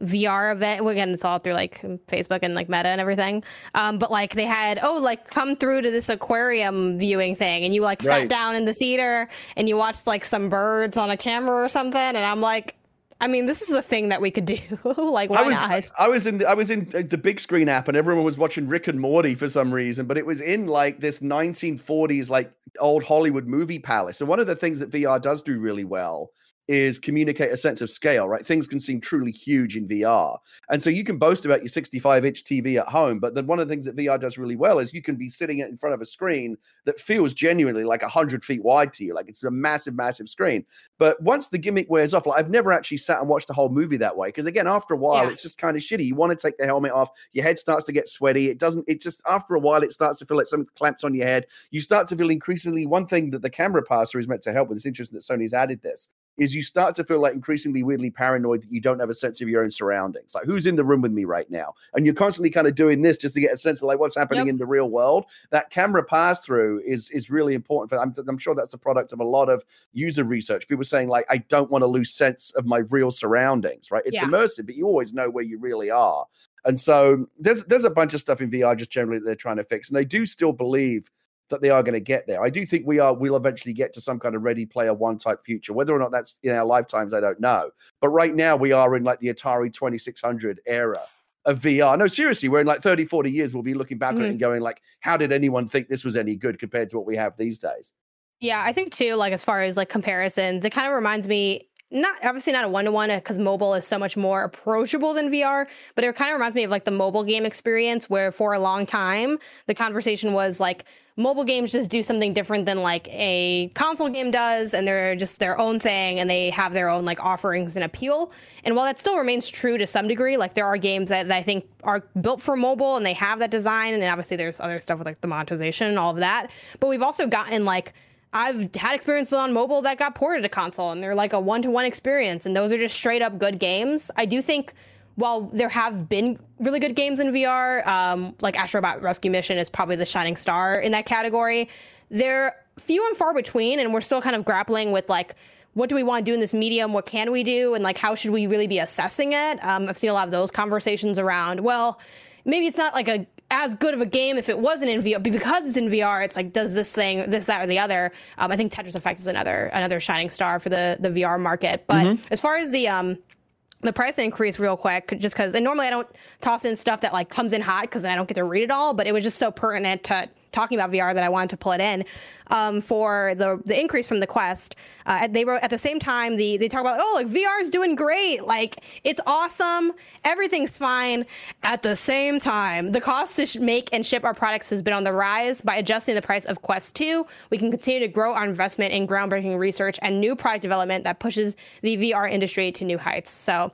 Speaker 1: VR event. Again, it's all through like Facebook and like Meta and everything. Um, but like they had, oh, like come through to this aquarium viewing thing, and you like right. sat down in the theater and you watched like some birds on a camera or something. And I'm like, I mean, this is a thing that we could do. like, why
Speaker 2: I was,
Speaker 1: not?
Speaker 2: I was in the, I was in the big screen app, and everyone was watching Rick and Morty for some reason. But it was in like this 1940s like old Hollywood movie palace. And one of the things that VR does do really well is communicate a sense of scale, right? Things can seem truly huge in VR. And so you can boast about your 65 inch TV at home, but then one of the things that VR does really well is you can be sitting in front of a screen that feels genuinely like 100 feet wide to you. Like it's a massive, massive screen. But once the gimmick wears off, like I've never actually sat and watched a whole movie that way. Because again, after a while, yeah. it's just kind of shitty. You want to take the helmet off, your head starts to get sweaty. It doesn't, it just, after a while, it starts to feel like something clamps on your head. You start to feel increasingly, one thing that the camera passer is meant to help with, it's interesting that Sony's added this is you start to feel like increasingly weirdly paranoid that you don't have a sense of your own surroundings. Like who's in the room with me right now? And you're constantly kind of doing this just to get a sense of like what's happening yep. in the real world. That camera pass through is is really important. For, I'm, I'm sure that's a product of a lot of user research. People saying like I don't want to lose sense of my real surroundings. Right? It's yeah. immersive, but you always know where you really are. And so there's there's a bunch of stuff in VR just generally that they're trying to fix, and they do still believe that they are going to get there. I do think we are we'll eventually get to some kind of ready player one type future. Whether or not that's in our lifetimes, I don't know. But right now we are in like the Atari 2600 era of VR. No, seriously, we're in like 30, 40 years we'll be looking back mm-hmm. on it mm-hmm. and going like how did anyone think this was any good compared to what we have these days?
Speaker 1: Yeah, I think too like as far as like comparisons, it kind of reminds me not obviously not a one to one because mobile is so much more approachable than VR, but it kind of reminds me of like the mobile game experience where for a long time the conversation was like mobile games just do something different than like a console game does and they're just their own thing and they have their own like offerings and appeal and while that still remains true to some degree like there are games that, that i think are built for mobile and they have that design and obviously there's other stuff with like the monetization and all of that but we've also gotten like I've had experiences on mobile that got ported to console and they're like a one to one experience. And those are just straight up good games. I do think while there have been really good games in VR, um, like Astrobot Rescue Mission is probably the shining star in that category. They're few and far between, and we're still kind of grappling with like, what do we want to do in this medium? What can we do? And like, how should we really be assessing it? Um, I've seen a lot of those conversations around, well, maybe it's not like a as good of a game if it wasn't in VR, but because it's in VR, it's like does this thing, this, that, or the other. Um, I think Tetris Effect is another another shining star for the the VR market. But mm-hmm. as far as the um, the price increase real quick just because and normally i don't toss in stuff that like comes in hot because then i don't get to read it all but it was just so pertinent to talking about VR that I wanted to pull it in um, for the the increase from the Quest. Uh, they wrote at the same time the they talk about oh like VR is doing great like it's awesome everything's fine. At the same time, the cost to sh- make and ship our products has been on the rise. By adjusting the price of Quest 2, we can continue to grow our investment in groundbreaking research and new product development that pushes the VR industry to new heights. So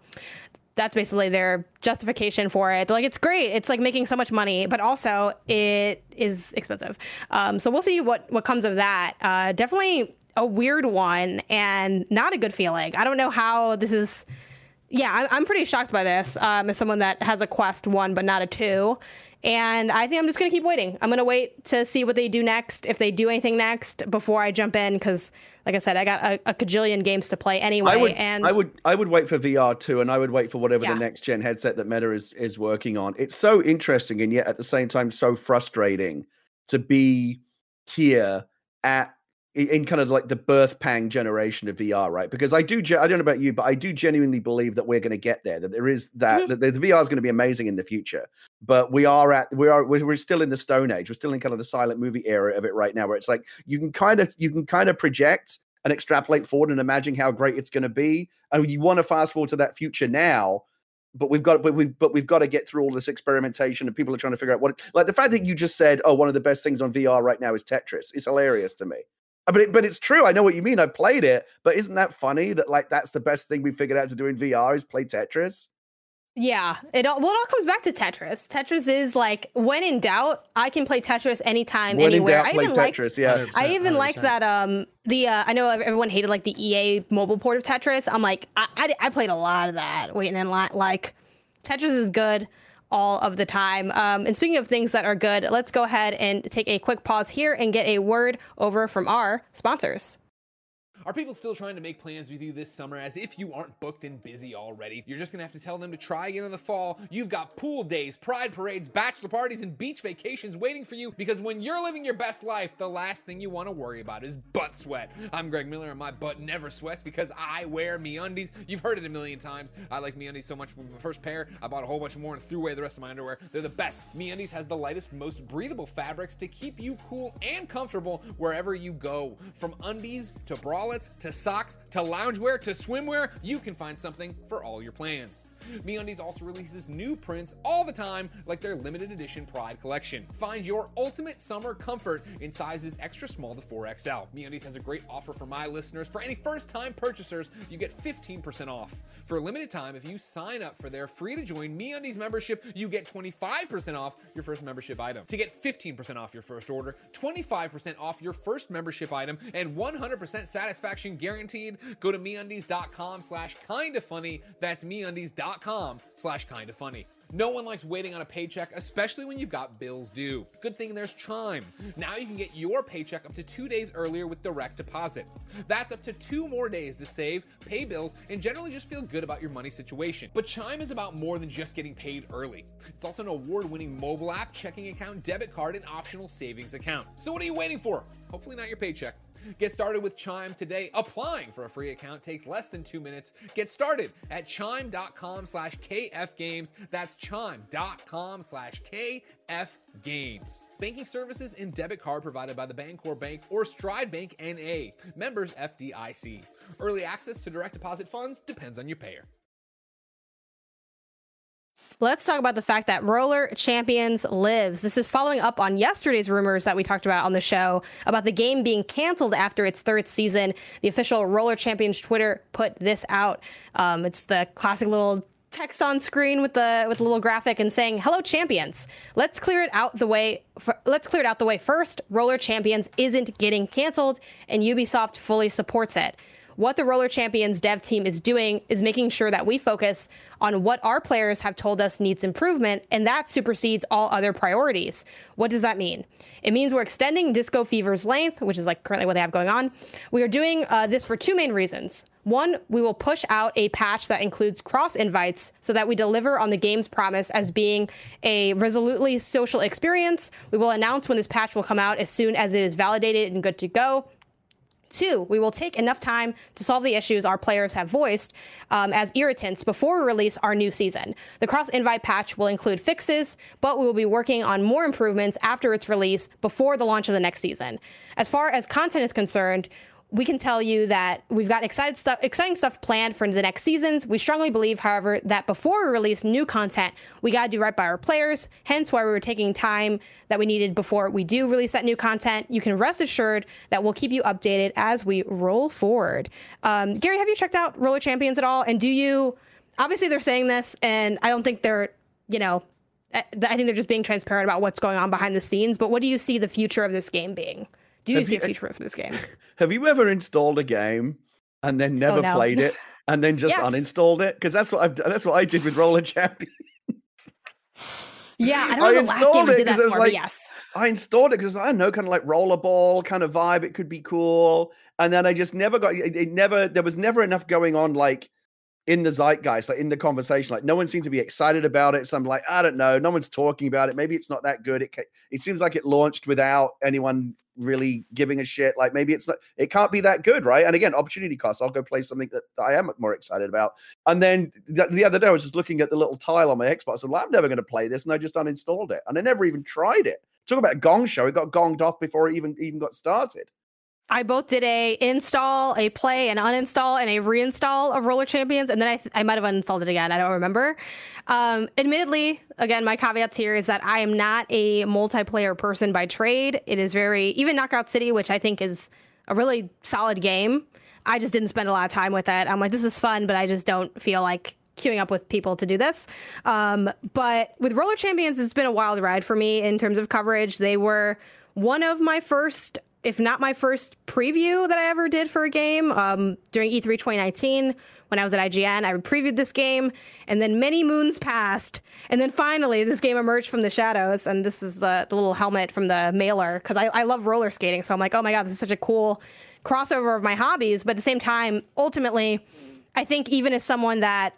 Speaker 1: that's basically their justification for it. Like it's great. It's like making so much money, but also it is expensive. Um, so we'll see what what comes of that. Uh, definitely a weird one and not a good feeling. I don't know how this is. Yeah, I'm, I'm pretty shocked by this um, as someone that has a Quest one but not a two. And I think I'm just gonna keep waiting. I'm gonna wait to see what they do next, if they do anything next, before I jump in because like I said, I got a, a cajillion games to play anyway.
Speaker 2: I would,
Speaker 1: and
Speaker 2: I would, I would wait for VR too, and I would wait for whatever yeah. the next gen headset that Meta is is working on. It's so interesting, and yet at the same time so frustrating to be here at in kind of like the birth pang generation of VR, right? Because I do, I don't know about you, but I do genuinely believe that we're going to get there. That there is that, mm-hmm. that the, VR is going to be amazing in the future. But we are at, we are, we're, we're still in the Stone Age. We're still in kind of the silent movie era of it right now, where it's like you can kind of, you can kind of project and extrapolate forward and imagine how great it's going to be, and you want to fast forward to that future now but we've got but we've but we've got to get through all this experimentation and people are trying to figure out what like the fact that you just said oh one of the best things on VR right now is Tetris is hilarious to me. Uh, but it, but it's true. I know what you mean. I played it, but isn't that funny that like that's the best thing we figured out to do in VR is play Tetris?
Speaker 1: Yeah, it all well, it all comes back to Tetris. Tetris is like when in doubt, I can play Tetris anytime, when anywhere.
Speaker 2: Doubt, I even like Tetris. yeah.
Speaker 1: I even like that. Um, the uh, I know everyone hated like the EA mobile port of Tetris. I'm like, I, I, I played a lot of that waiting in line. Like, Tetris is good all of the time. Um, and speaking of things that are good, let's go ahead and take a quick pause here and get a word over from our sponsors.
Speaker 4: Are people still trying to make plans with you this summer as if you aren't booked and busy already? You're just gonna have to tell them to try again in the fall. You've got pool days, pride parades, bachelor parties, and beach vacations waiting for you because when you're living your best life, the last thing you wanna worry about is butt sweat. I'm Greg Miller and my butt never sweats because I wear MeUndies. You've heard it a million times. I like MeUndies so much the first pair, I bought a whole bunch more and threw away the rest of my underwear. They're the best. MeUndies has the lightest, most breathable fabrics to keep you cool and comfortable wherever you go. From undies to to socks to loungewear to swimwear, you can find something for all your plans. MeUndies also releases new prints all the time, like their limited edition Pride collection. Find your ultimate summer comfort in sizes extra small to 4XL. MeUndies has a great offer for my listeners. For any first-time purchasers, you get 15% off. For a limited time, if you sign up for their free-to-join MeUndies membership, you get 25% off your first membership item. To get 15% off your first order, 25% off your first membership item, and 100% satisfaction guaranteed, go to MeUndies.com slash kinda funny. That's MeUndies.com com slash kinda funny. No one likes waiting on a paycheck, especially when you've got bills due. Good thing there's Chime. Now you can get your paycheck up to two days earlier with direct deposit. That's up to two more days to save, pay bills, and generally just feel good about your money situation. But Chime is about more than just getting paid early. It's also an award winning mobile app, checking account, debit card, and optional savings account. So what are you waiting for? Hopefully, not your paycheck. Get started with Chime today. Applying for a free account takes less than two minutes. Get started at chime.com slash kfgames. That's chime.com slash kfgames. Banking services and debit card provided by the Bancorp Bank or Stride Bank NA. Members FDIC. Early access to direct deposit funds depends on your payer.
Speaker 1: Let's talk about the fact that Roller Champions lives. This is following up on yesterday's rumors that we talked about on the show about the game being canceled after its third season. The official Roller Champions Twitter put this out. Um, it's the classic little text on screen with the with the little graphic and saying hello champions let's clear it out the way for, let's clear it out the way first roller champions isn't getting canceled and ubisoft fully supports it what the Roller Champions dev team is doing is making sure that we focus on what our players have told us needs improvement, and that supersedes all other priorities. What does that mean? It means we're extending Disco Fever's length, which is like currently what they have going on. We are doing uh, this for two main reasons. One, we will push out a patch that includes cross invites so that we deliver on the game's promise as being a resolutely social experience. We will announce when this patch will come out as soon as it is validated and good to go. Two, we will take enough time to solve the issues our players have voiced um, as irritants before we release our new season. The cross invite patch will include fixes, but we will be working on more improvements after its release before the launch of the next season. As far as content is concerned, we can tell you that we've got excited stuff, exciting stuff planned for the next seasons. We strongly believe, however, that before we release new content, we got to do right by our players. Hence, why we were taking time that we needed before we do release that new content. You can rest assured that we'll keep you updated as we roll forward. Um, Gary, have you checked out Roller Champions at all? And do you? Obviously, they're saying this, and I don't think they're, you know, I think they're just being transparent about what's going on behind the scenes. But what do you see the future of this game being? Do you have see a future for this game?
Speaker 2: Have you ever installed a game and then oh, never oh, no. played it and then just yes. uninstalled it? Because that's what I've that's what I did with Roller Champions.
Speaker 1: Yeah, I don't know I the last game did that for, like, yes.
Speaker 2: I installed it because I don't know, kind of like rollerball kind of vibe. It could be cool, and then I just never got it, it. Never there was never enough going on like in the zeitgeist, like in the conversation. Like no one seems to be excited about it. So I'm like, I don't know. No one's talking about it. Maybe it's not that good. It it seems like it launched without anyone really giving a shit. Like maybe it's not. It can't be that good, right? And again, opportunity cost. I'll go play something that, that I am more excited about. And then the, the, other day, I was just looking at the little tile on my Xbox. I'm like, I'm never going to play this, and I just uninstalled it, and I never even tried it. Talk about a gong show. It got gonged off before it even even got started.
Speaker 1: I both did a install, a play, an uninstall, and a reinstall of Roller Champions, and then I, th- I might have uninstalled it again. I don't remember. Um, admittedly, again, my caveats here is that I am not a multiplayer person by trade. It is very even Knockout City, which I think is a really solid game. I just didn't spend a lot of time with it. I'm like, this is fun, but I just don't feel like queuing up with people to do this. Um, but with Roller Champions, it's been a wild ride for me in terms of coverage. They were one of my first if not my first preview that I ever did for a game um, during E3 2019 when I was at IGN. I previewed this game, and then many moons passed, and then finally this game emerged from the shadows. And this is the, the little helmet from the mailer because I, I love roller skating, so I'm like, oh my god, this is such a cool crossover of my hobbies. But at the same time, ultimately, I think even as someone that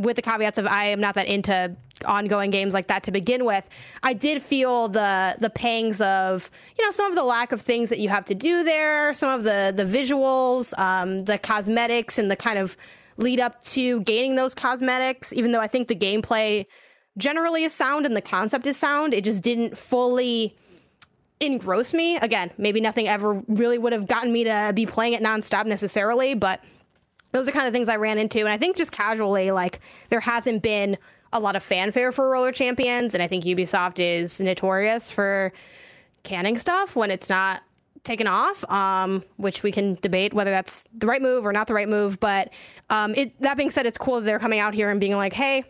Speaker 1: with the caveats of I am not that into ongoing games like that to begin with, I did feel the the pangs of you know some of the lack of things that you have to do there, some of the the visuals, um, the cosmetics, and the kind of lead up to gaining those cosmetics. Even though I think the gameplay generally is sound and the concept is sound, it just didn't fully engross me. Again, maybe nothing ever really would have gotten me to be playing it nonstop necessarily, but those are kind of things I ran into. And I think just casually, like, there hasn't been a lot of fanfare for Roller Champions. And I think Ubisoft is notorious for canning stuff when it's not taken off, um, which we can debate whether that's the right move or not the right move. But um, it, that being said, it's cool that they're coming out here and being like, hey,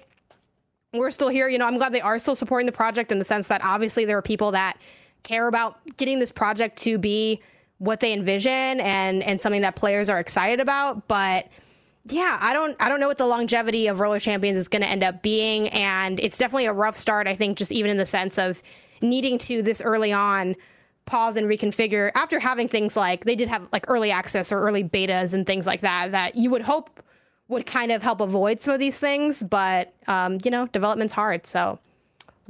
Speaker 1: we're still here. You know, I'm glad they are still supporting the project in the sense that obviously there are people that care about getting this project to be what they envision and and something that players are excited about but yeah i don't i don't know what the longevity of roller champions is going to end up being. And it's definitely a rough start i think just even in the sense of needing to this early on pause and reconfigure after having things like they did have like early access or early betas and things like that that you would hope would kind of help avoid some of these things but um, you know development's hard so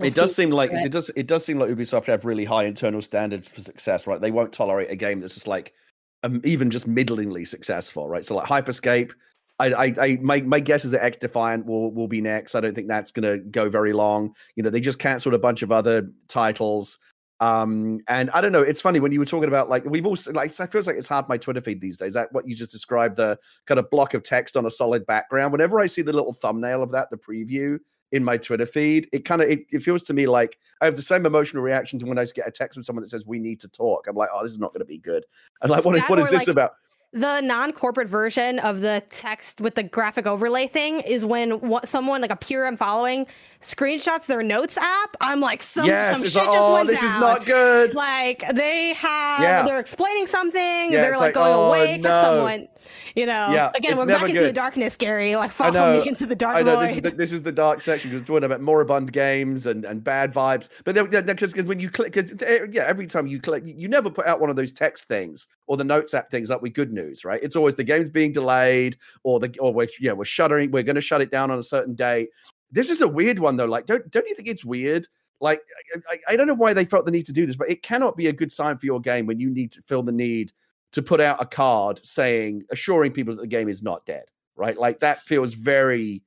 Speaker 2: We'll it does seem like it does. It does seem like Ubisoft have really high internal standards for success, right? They won't tolerate a game that's just like um, even just middlingly successful, right? So like Hyperscape, I, I, I my my guess is that X Defiant will will be next. I don't think that's going to go very long. You know, they just canceled a bunch of other titles. Um, and I don't know. It's funny when you were talking about like we've also like it feels like it's hard my Twitter feed these days. That what you just described the kind of block of text on a solid background. Whenever I see the little thumbnail of that, the preview, in my Twitter feed, it kind of it, it, feels to me like I have the same emotional reaction to when I get a text from someone that says we need to talk. I'm like, oh, this is not going to be good. And like, what is, what is this like, about?
Speaker 1: The non-corporate version of the text with the graphic overlay thing is when what, someone like a peer I'm following screenshots their notes app. I'm like, some yes, some shit like, just oh, went
Speaker 2: this
Speaker 1: down.
Speaker 2: is not good.
Speaker 1: Like they have, yeah. they're explaining something. Yeah, they're like, like, going oh, away because no. someone you know, yeah, again, we're back good. into the darkness, Gary. Like, follow me into the dark. I know
Speaker 2: this is the, this is the dark section because we're talking about moribund games and, and bad vibes. But because when you click, cause, eh, yeah, every time you click, you never put out one of those text things or the notes app things up with good news, right? It's always the game's being delayed or the or we're yeah we're shuttering, we're going to shut it down on a certain date. This is a weird one though. Like, don't don't you think it's weird? Like, I, I don't know why they felt the need to do this, but it cannot be a good sign for your game when you need to feel the need to put out a card saying assuring people that the game is not dead right? Like that feels very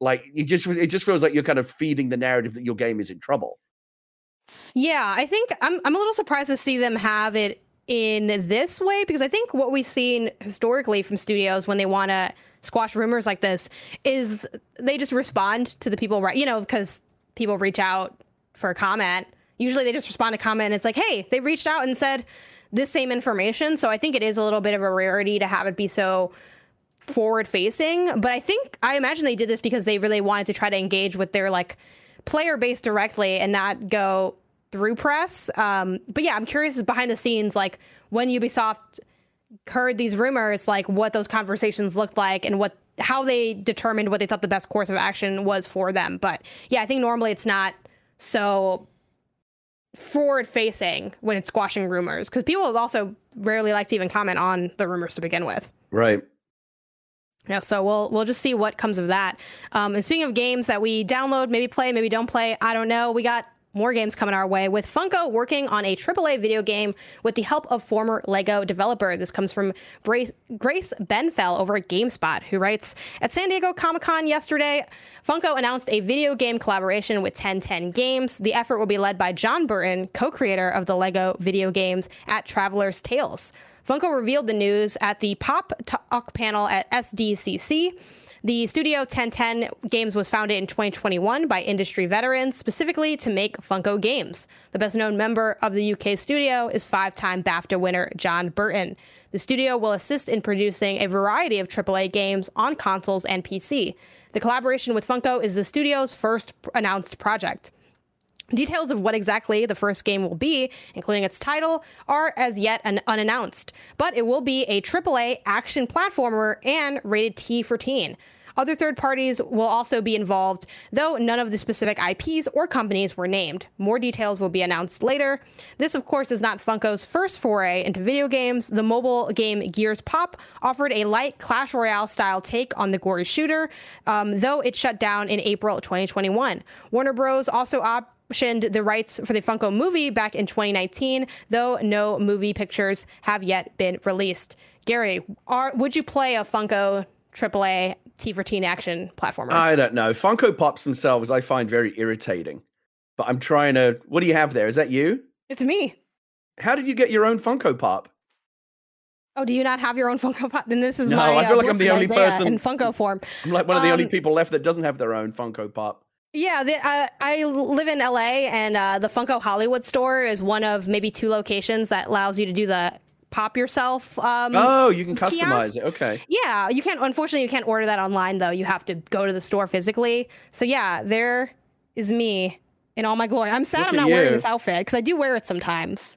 Speaker 2: like it just it just feels like you're kind of feeding the narrative that your game is in trouble.
Speaker 1: Yeah i think i'm, I'm a little surprised to see them have it in this way because i think what we've seen historically from studios when they want to squash rumors like this is they just respond to the people right you know because people reach out for a comment. Usually they just respond to comment and it's like hey they reached out and said this same information. So I think it is a little bit of a rarity to have it be so forward facing. But I think I imagine they did this because they really wanted to try to engage with their like player base directly and not go through press. Um, but yeah, I'm curious behind the scenes, like when Ubisoft heard these rumors, like what those conversations looked like and what how they determined what they thought the best course of action was for them. But yeah, I think normally it's not so forward facing when it's squashing rumors because people also rarely like to even comment on the rumors to begin with.
Speaker 2: Right.
Speaker 1: Yeah, so we'll we'll just see what comes of that. Um, and speaking of games that we download, maybe play, maybe don't play, I don't know. We got more games coming our way with Funko working on a AAA video game with the help of former Lego developer. This comes from Grace, Benfell over at GameSpot, who writes At San Diego Comic Con yesterday, Funko announced a video game collaboration with 1010 Games. The effort will be led by Jon Burton, co creator of the Lego video games at Traveler's Tales. Funko revealed the news at the Pop Talk panel at SDCC. The Studio 1010 Games was founded in 2021 by industry veterans specifically to make Funko games. The best known member of the UK studio is five time BAFTA winner Jon Burton. The studio will assist in producing a variety of AAA games on consoles and PC. The collaboration with Funko is the studio's first announced project. Details of what exactly the first game will be, including its title, are as yet un- unannounced, but it will be a AAA action platformer and rated T for teen. Other third parties will also be involved, though none of the specific IPs or companies were named. More details will be announced later. This, of course, is not Funko's first foray into video games. The mobile game Gears Pop offered a light Clash Royale style take on the gory shooter, um, though it shut down in April 2021. Warner Bros. also optioned the rights for the Funko movie back in 2019, though no movie pictures have yet been released. Gary, are, would you play a Funko AAA T for teen action platformer?
Speaker 2: I don't know. Funko Pops themselves I find very irritating. But I'm trying to what do you have there? Is that you?
Speaker 1: It's me.
Speaker 2: How did you get your own Funko Pop?
Speaker 1: Oh, do you not have your own Funko Pop? Then this is
Speaker 2: no,
Speaker 1: my.
Speaker 2: I feel
Speaker 1: uh,
Speaker 2: like I'm the only
Speaker 1: Isaiah
Speaker 2: person
Speaker 1: in Funko form.
Speaker 2: I'm like one of the only
Speaker 1: Um,
Speaker 2: people left that doesn't have their own Funko Pop.
Speaker 1: Yeah, the, uh, I live in LA, and uh, the Funko Hollywood store is one of maybe two locations that allows you to do the pop yourself. Um,
Speaker 2: Oh, you can
Speaker 1: kiosk?
Speaker 2: customize it. Okay.
Speaker 1: Yeah, you can't. Unfortunately, you can't order that online though. You have to go to the store physically. So yeah, there is me in all my glory. I'm sad
Speaker 2: Look
Speaker 1: I'm
Speaker 2: at
Speaker 1: not wearing this outfit because I do wear it sometimes.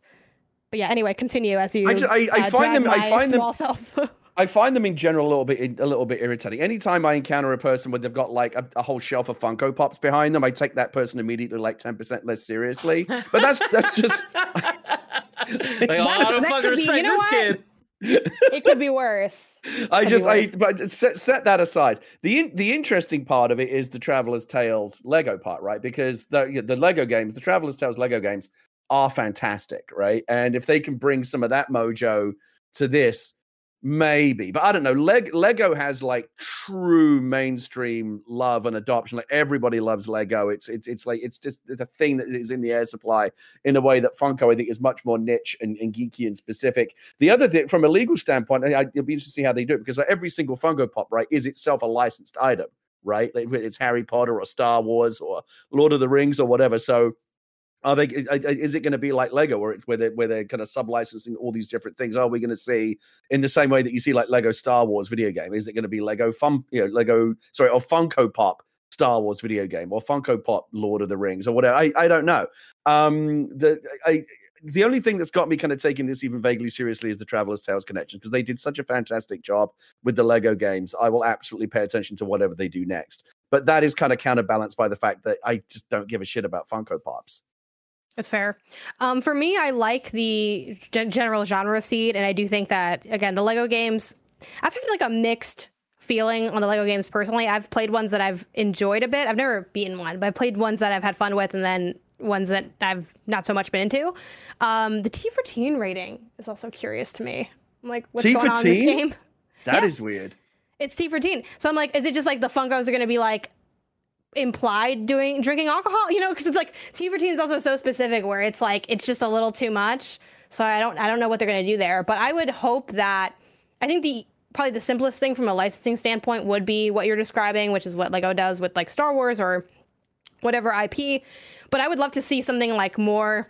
Speaker 1: But yeah, anyway, continue as you.
Speaker 2: I ju- I- I
Speaker 1: uh,
Speaker 2: find them- I find them-
Speaker 1: self.
Speaker 2: I find them in general a little bit a little bit irritating. Anytime I encounter a person where they've got like a, a whole shelf of Funko Pops behind them, I take that person immediately like ten percent less seriously. But that's that's just
Speaker 5: Like, oh, I
Speaker 1: That's-
Speaker 5: don't
Speaker 1: that
Speaker 5: fucking
Speaker 1: could be- you know
Speaker 5: this
Speaker 1: what?
Speaker 5: kid.
Speaker 1: it could be worse.
Speaker 2: I
Speaker 1: Could
Speaker 2: just I but set set that aside. The in, the interesting part of it is the Traveler's Tales Lego part, right? Because the the Lego games, the Traveler's Tales Lego games are fantastic, right? And if they can bring some of that mojo to this, maybe. But I don't know. Leg, Lego has like true mainstream love and adoption. Like everybody loves Lego. It's it's it's like it's just the thing that is in the air supply in a way that Funko I think is much more niche and, and geeky and specific. The other thing, from a legal standpoint, I, it'll be interesting to see how they do it because like, every single Funko Pop, right, is itself a licensed item, right? Like it's Harry Potter or Star Wars or Lord of the Rings or whatever. So. Are they? Is it going to be like Lego, where where they where they're kind of sub licensing all these different things? Are we going to see in the same way that you see like Lego Star Wars video game? Is it going to be Lego Fun, you know, Lego sorry, or Funko Pop Star Wars video game, or Funko Pop Lord of the Rings, or whatever? I, I don't know. Um, the I the only thing that's got me kind of taking this even vaguely seriously is the Traveler's Tales connection because they did such a fantastic job with the Lego games. I will absolutely pay attention to whatever they do next. But that is kind of counterbalanced by the fact that I just don't give a shit about Funko Pops.
Speaker 1: That's fair. Um, for me, I like the gen- general genre seed, and I do think that again, the Lego games. I've had like a mixed feeling on the Lego games personally. I've played ones that I've enjoyed a bit. I've never beaten one, but I've played ones that I've had fun with, and then ones that I've not so much been into. Um, the T for teen rating is also curious to me. I'm like, what's
Speaker 2: T
Speaker 1: going on in this game?
Speaker 2: That is
Speaker 1: Yes.
Speaker 2: weird.
Speaker 1: It's T for teen. So I'm like, is it just like the Funkos are going to be like implied doing drinking alcohol? You know, because it's like T for teen is also so specific where it's like it's just a little too much. So I don't I don't know what they're going to do there. But I would hope that I think the probably the simplest thing from a licensing standpoint would be what you're describing, which is what Lego does with like Star Wars or whatever IP. But I would love to see something like more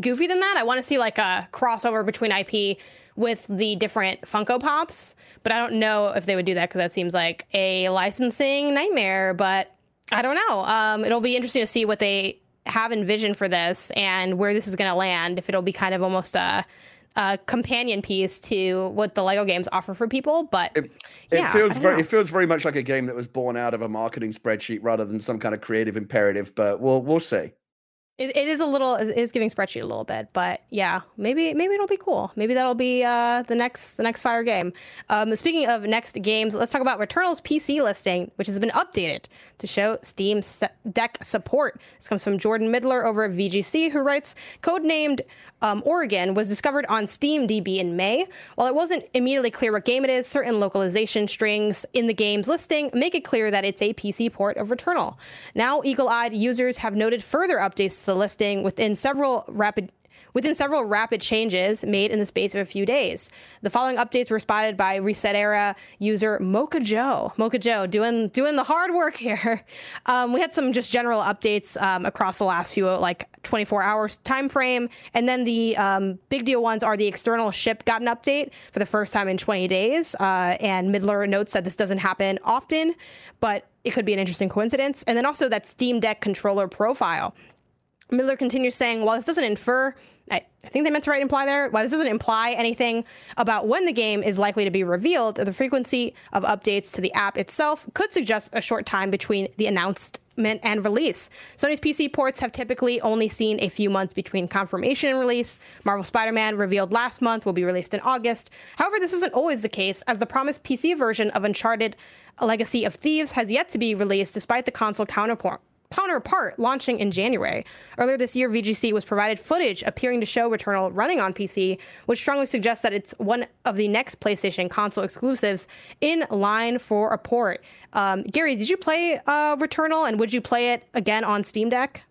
Speaker 1: goofy than that. I want to see like a crossover between IP with the different Funko Pops, but I don't know if they would do that because that seems like a licensing nightmare. But I don't know. Um, it'll be interesting to see what they have envisioned for this and where this is going to land. If it'll be kind of almost a, a companion piece to what the Lego games offer for people. But
Speaker 2: It
Speaker 1: yeah,
Speaker 2: feels very
Speaker 1: know.
Speaker 2: it feels very much like a game that was born out of a marketing spreadsheet rather than some kind of creative imperative, but we'll we'll see.
Speaker 1: It, it is a little it is giving spreadsheet a little bit, but yeah, maybe maybe it'll be cool. Maybe that'll be uh, the next the next fire game. Um, speaking of next games, let's talk about Returnal's PC listing, which has been updated to show Steam Deck support. This comes from Jordan Middler over at VGC, who writes, "Codenamed um, Oregon was discovered on Steam DB in May. While it wasn't immediately clear what game it is, certain localization strings in the game's listing make it clear that it's a PC port of Returnal. Now, eagle-eyed users have noted further updates to the listing within several rapid within several rapid changes made in the space of a few days. The following updates were spotted by Reset Era user Mocha Joe. Mocha Joe doing doing the hard work here. Um, we had some just general updates um, across the last few like 24 hours time frame, and then the um, big deal ones are the external ship got an update for the first time in 20 days. Uh, and Middler notes that this doesn't happen often, but it could be an interesting coincidence. And then also that Steam Deck controller profile. Miller continues saying, while this doesn't infer, I, I, think they meant to write imply there, while this doesn't imply anything about when the game is likely to be revealed, the frequency of updates to the app itself could suggest a short time between the announcement and release. Sony's PC ports have typically only seen a few months between confirmation and release. Marvel Spider Man, revealed last month, will be released in August. However, this isn't always the case, as the promised PC version of Uncharted Legacy of Thieves has yet to be released despite the console counterpart counterpart launching in January. Earlier this year, VGC was provided footage appearing to show Returnal running on PC, which strongly suggests that it's one of the next PlayStation console exclusives in line for a port. Um, Gary, did you play uh, Returnal and would you play it again on Steam Deck?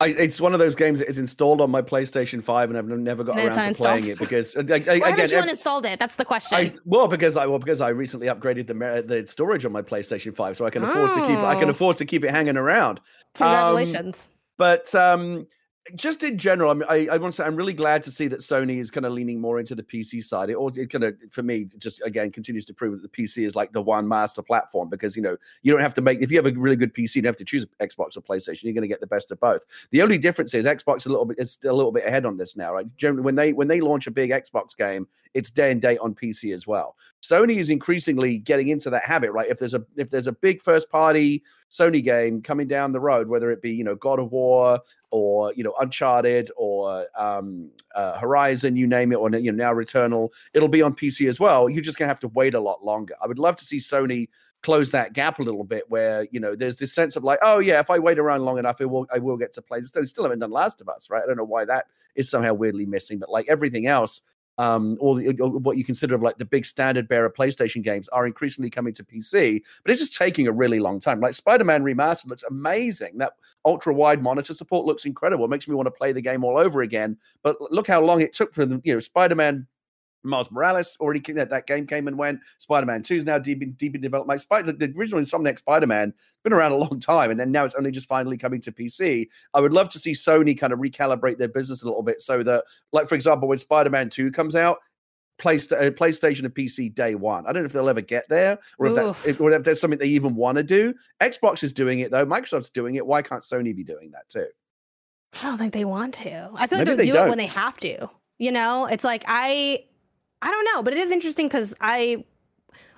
Speaker 2: I, it's one of those games that is installed on my PlayStation Five, and I've never got around to playing it because I, I,
Speaker 1: Why
Speaker 2: again,
Speaker 1: haven't you uninstalled it? That's the question.
Speaker 2: I, well, because I well because I recently upgraded the the storage on my PlayStation Five, so I can afford oh. to keep I can oh. afford to keep it hanging around.
Speaker 1: Congratulations!
Speaker 2: Um, but um, just in general, I, mean, I, I, want to say I'm really glad to see that Sony is kind of leaning more into the PC side. It, it kind of, for me, just again continues to prove that the PC is like the one master platform because you know you don't have to make if you have a really good PC, you don't have to choose Xbox or PlayStation. You're going to get the best of both. The only difference is Xbox a little bit is a little bit ahead on this now, right? Generally, when they when they launch a big Xbox game, it's day and date on PC as well. Sony is increasingly getting into that habit, right? If there's a if there's a big first party Sony game coming down the road, whether it be you know God of War or you know Uncharted or um, uh, Horizon, you name it, or you know now Returnal, it'll be on PC as well. You're just gonna have to wait a lot longer. I would love to see Sony close that gap a little bit where you know there's this sense of like oh yeah if i wait around long enough it will i will get to play still, still haven't done last of us right i don't know why that is somehow weirdly missing but like everything else um, or, the, or, what you consider of like the big standard bearer PlayStation games are increasingly coming to PC, but it's just taking a really long time. Like Spider-Man Remastered looks amazing. That ultra wide monitor support looks incredible. It makes me want to play the game all over again. But look how long it took for them. You know, Spider-Man Miles Morales already that that game came and went. Spider Man Two is now deep in, deep in development. Spider the original Insomniac Spider Man has been around a long time, and then now it's only just finally coming to PC. I would love to see Sony kind of recalibrate their business a little bit so that, like for example, when Spider Man Two comes out, uh, PlayStation and PC day one. I don't know if they'll ever get there, or if Oof. that's or if there's something they even want to do. Xbox is doing it though. Microsoft's doing it. Why can't Sony be doing that too?
Speaker 1: I don't think they want to. I feel like they'll they do don't. it when they have to. You know, it's like I I don't know, but it is interesting because I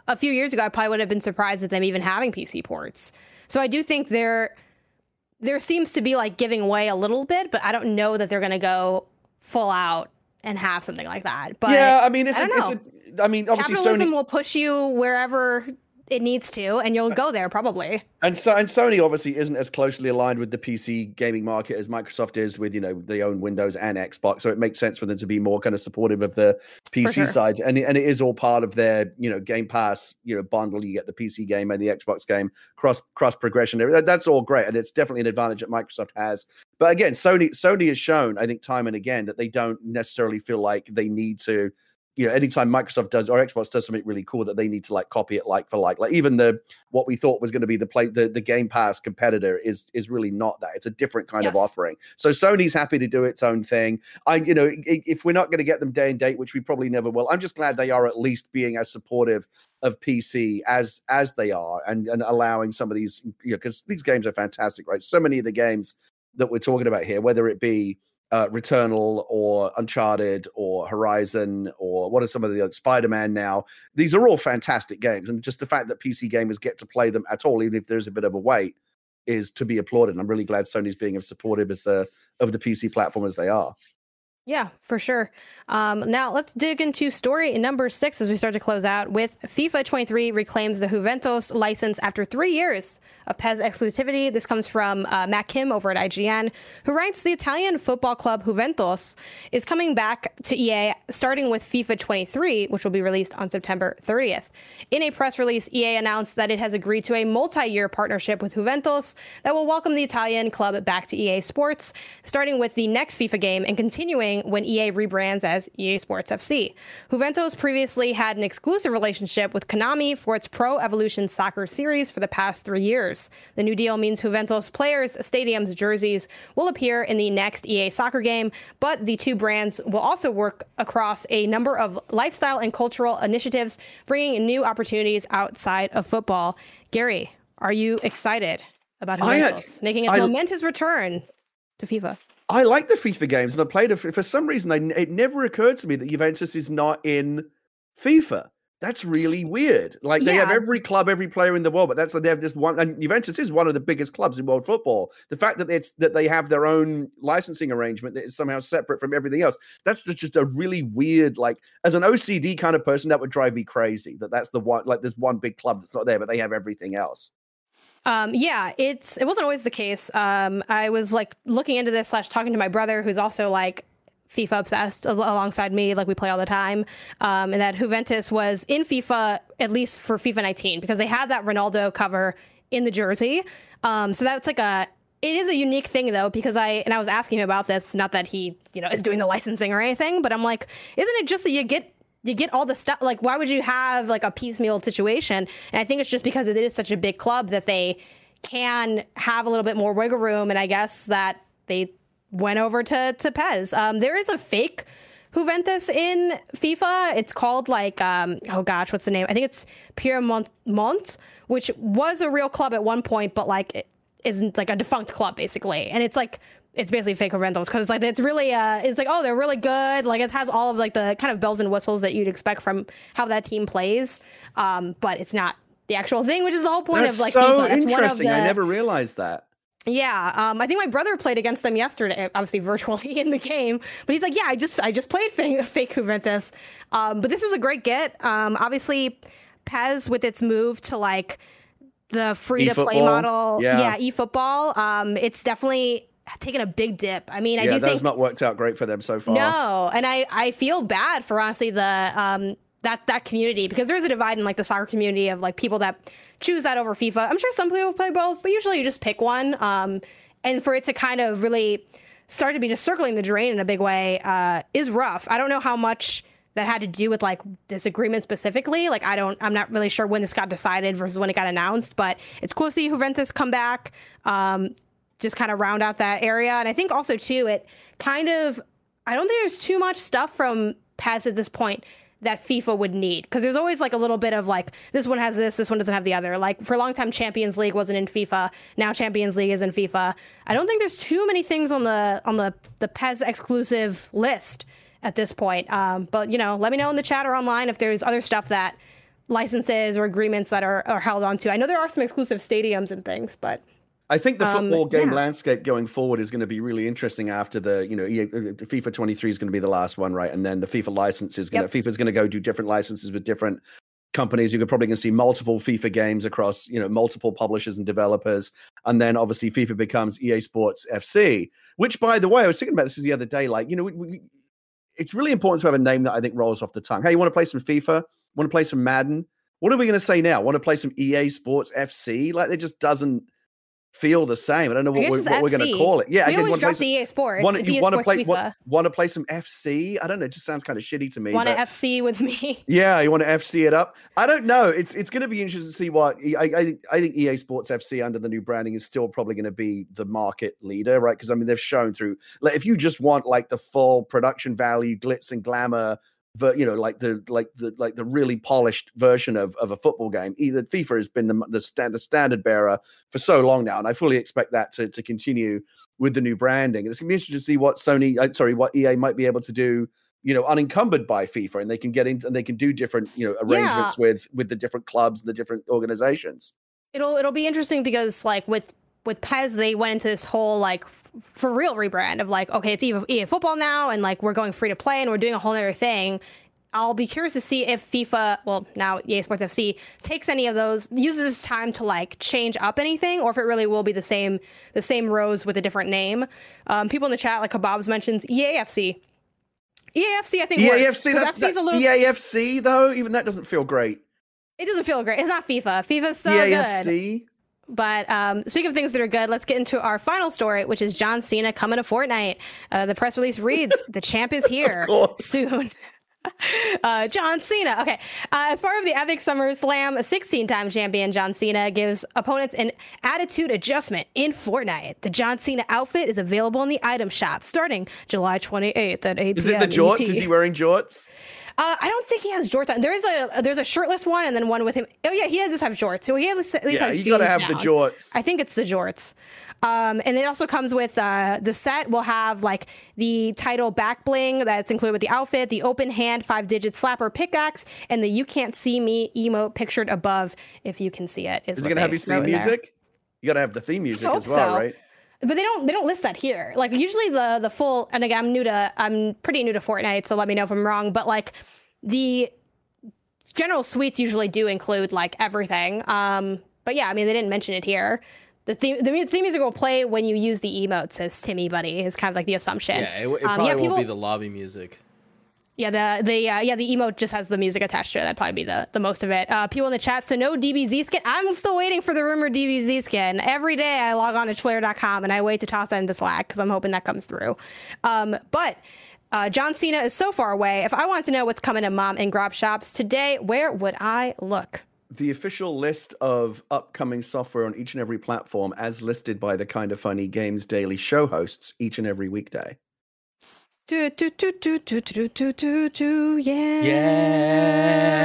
Speaker 1: a few years ago I probably would have been surprised at them even having PC ports. So I do think there there seems to be like giving way a little bit, but I don't know that they're going to go full out and have something like that. But
Speaker 2: yeah, I mean, it's I, a, it's a, I mean, obviously,
Speaker 1: capitalism
Speaker 2: Sony...
Speaker 1: will push you wherever it needs to, and you'll go there probably.
Speaker 2: And so, and Sony obviously isn't as closely aligned with the PC gaming market as Microsoft is with you know they own Windows and Xbox, so it makes sense for them to be more kind of supportive of the PC sure. side, and and it is all part of their you know Game Pass you know bundle. You get the PC game and the Xbox game cross cross progression. That's all great, and it's definitely an advantage that Microsoft has. But again, Sony Sony has shown, I think, time and again that they don't necessarily feel like they need to you know, anytime Microsoft does or Xbox does something really cool that they need to like copy it like for like. Like even the what we thought was going to be the play the, the Game Pass competitor is is really not that. It's a different kind yes. of offering. So Sony's happy to do its own thing. I you know, if we're not going to get them day and date, which we probably never will, I'm just glad they are at least being as supportive of PC as as they are and and allowing some of these you know because these games are fantastic, right? So many of the games that we're talking about here, whether it be uh, Returnal or Uncharted or Horizon or what are some of the other Spider-Man now? These are all fantastic games, and just the fact that PC gamers get to play them at all, even if there's a bit of a wait, is to be applauded. And I'm really glad Sony's being as supportive as the of the PC platform as they are.
Speaker 1: Yeah, for sure. Um, now let's dig into story number six as we start to close out with FIFA 23 reclaims the Juventus license after three years of PES exclusivity. This comes from uh, Matt Kim over at IGN, who writes the Italian football club Juventus is coming back to EA starting with FIFA 23, which will be released on September 30th. In a press release, EA announced that it has agreed to a multi year partnership with Juventus that will welcome the Italian club back to EA Sports, starting with the next FIFA game and continuing when EA rebrands as EA Sports FC. Juventus previously had an exclusive relationship with Konami for its Pro Evolution Soccer series for the past three years. The new deal means Juventus players' stadiums jerseys will appear in the next EA soccer game, but the two brands will also work across a number of lifestyle and cultural initiatives, bringing new opportunities outside of football. Gary, are you excited about Juventus making its I, momentous return to FIFA?
Speaker 2: I like the FIFA games, and I played it for, some reason. I, it never occurred to me that Juventus is not in FIFA. That's really weird. Like they yeah. have every club, every player in the world, but that's like they have this one. And Juventus is one of the biggest clubs in world football. The fact that it's that they have their own licensing arrangement that is somehow separate from everything else. That's just a really weird. Like as an OCD kind of person, that would drive me crazy. That that's the one. Like there's one big club that's not there, but they have everything else.
Speaker 1: Um, yeah, it's it wasn't always the case. Um, I was like looking into this slash talking to my brother, who's also like FIFA obsessed alongside me, like we play all the time. Um, and that Juventus was in FIFA at least for FIFA 19 because they had that Ronaldo cover in the jersey. Um, so that's like a it is a unique thing though because I and I was asking him about this. Not that he you know is doing the licensing or anything, but I'm like, isn't it just that you get you get all the stuff like why would you have like a piecemeal situation and i think it's just because it is such a big club that they can have a little bit more wiggle room and i guess that they went over to to PES. Um, there is a fake Juventus in FIFA. It's called like um, oh gosh, what's the name? I think it's Piemonte, Mont, which was a real club at one point, but like it isn't like a defunct club basically. And it's like it's basically fake rentals because it's like it's really uh it's like oh they're really good like it has all of like the kind of bells and whistles that you'd expect from how that team plays um but it's not the actual thing which is the whole point
Speaker 2: That's
Speaker 1: of like
Speaker 2: so FIFA. That's interesting the, i never realized that
Speaker 1: yeah, um, I think my brother played against them yesterday, obviously virtually in the game. But he's like, "Yeah, I just I just played fake, fake Juventus." Um, but this is a great get. Um, obviously, PES with its move to like the free to play model, yeah, yeah eFootball. Um, it's definitely taken a big dip. I mean, I
Speaker 2: yeah,
Speaker 1: do
Speaker 2: that's not worked out great for them so far.
Speaker 1: No, and I I feel bad for honestly the um that that community because there's a divide in like the soccer community of like people that choose that over FIFA. I'm sure some people play both, but usually you just pick one. Um, and for it to kind of really start to be just circling the drain in a big way uh, is rough. I don't know how much that had to do with like this agreement specifically. Like I don't, I'm not really sure when this got decided versus when it got announced. But it's cool to see Juventus come back. Um, just kind of round out that area. And I think also too, it kind of I don't think there's too much stuff from PES at this point that FIFA would need because there's always like a little bit of like this one has this, this one doesn't have the other. Like for a long time, Champions League wasn't in FIFA. Now Champions League is in FIFA. I don't think there's too many things on the on the the PES exclusive list at this point. Um, but you know, let me know in the chat or online if there's other stuff that licenses or agreements that are, are held onto. I know there are some exclusive stadiums and things, but
Speaker 2: I think the um, football um, game yeah. landscape going forward is going to be really interesting after the, you know, uh, FIFA 23 is going to be the last one, right? And then the FIFA license is going yep. to, FIFA's going to go do different licenses with different companies. You're probably going to see multiple FIFA games across, you know, multiple publishers and developers. And then obviously FIFA becomes EA Sports FC, which by the way, I was thinking about this the other day. Like, you know, we, we, it's really important to have a name that I think rolls off the tongue. Hey, you want to play some FIFA? Want to play some Madden? What are we going to say now? Want to play some EA Sports FC? Like, it just doesn't feel the same. I don't know what, we're, what we're going to call it. Yeah, I think
Speaker 1: we always drop the EA Sports.
Speaker 2: Want, you want to play? Want to play some FC? I don't know. It just sounds kind of shitty to me.
Speaker 1: Want to FC with me?
Speaker 2: Yeah, you want to FC it up? I don't know. It's it's going to be interesting to see what I I, I think EA Sports FC under the new branding is still probably going to be the market leader, right? Because I mean they've shown through like if you just want like the full production value, glitz and glamour you know like the like the like the really polished version of, of a football game. Either fifa has been the, the, stand, the standard bearer for so long now and i fully expect that to, to continue with the new branding. And it's going to be interesting to see what sony uh, sorry what ea might be able to do you know unencumbered by fifa and they can get into and they can do different you know arrangements yeah. with with the different clubs and the different organizations.
Speaker 1: It'll it'll be interesting because like with with PES they went into this whole like for real rebrand of like, okay, it's EA, EA football now, and like we're going free to play, and we're doing a whole other thing. I'll be curious to see if FIFA, well, now EA Sports FC takes any of those, uses this time to like change up anything, or if it really will be the same, the same rows with a different name. Um, people in the chat, like Kebabs mentions EAFC. EAFC, I think.
Speaker 2: EAFC, works, that's that, a little... EAFC though. Even that doesn't feel great.
Speaker 1: It doesn't feel great. It's not FIFA. FIFA's so EAFC. good. But um, speaking of things that are good, let's get into our final story, which is John Cena coming to Fortnite. Uh, the press release reads, "The champ is here soon." Uh, John Cena. Okay. Uh, as part of the Epic Summer Slam, a 16 time champion John Cena gives opponents an attitude adjustment in Fortnite. The John Cena outfit is available in the item shop starting July 28th at 8
Speaker 2: Is it the jorts? ET. Is he wearing jorts?
Speaker 1: Uh, I don't think he has jorts on. There is a there's a shirtless one and then one with him. Oh yeah, he does have jorts. So he has at least
Speaker 2: yeah, you gotta have down. the jorts.
Speaker 1: I think it's the jorts. Um, and it also comes with uh, the set We'll have like the title back bling that's included with the outfit, the open hand five digit slapper pickaxe, and the you can't see me emote pictured above if you can see it.
Speaker 2: Is, is it gonna have his theme music? There. You gotta have the theme music as well, so. right?
Speaker 1: but they don't they don't list that here. Like usually the the full and again I'm new to I'm pretty new to Fortnite, so let me know if I'm wrong. But like the general suites usually do include like everything. Um, but yeah, I mean they didn't mention it here. The theme, the theme music will play when you use the emotes, says Timmy Buddy. Is kind of like the assumption.
Speaker 5: Yeah, it, it um, probably yeah, people, won't be the lobby music.
Speaker 1: Yeah, the the uh, yeah the emote just has the music attached to it. That'd probably be the, the most of it. Uh, people in the chat, so no DBZ skin. I'm still waiting for the rumored DBZ skin. Every day I log on to Twitter.com and I wait to toss that into Slack because I'm hoping that comes through. Um, but uh, John Cena is so far away. If I want to know what's coming to mom and grab shops today, where would I look?
Speaker 2: The official list of upcoming software on each and every platform, as listed by the Kinda Funny Games Daily show hosts each and every weekday.
Speaker 1: Do, do, do, do, do, do, do, do, do, yeah.
Speaker 5: Yeah.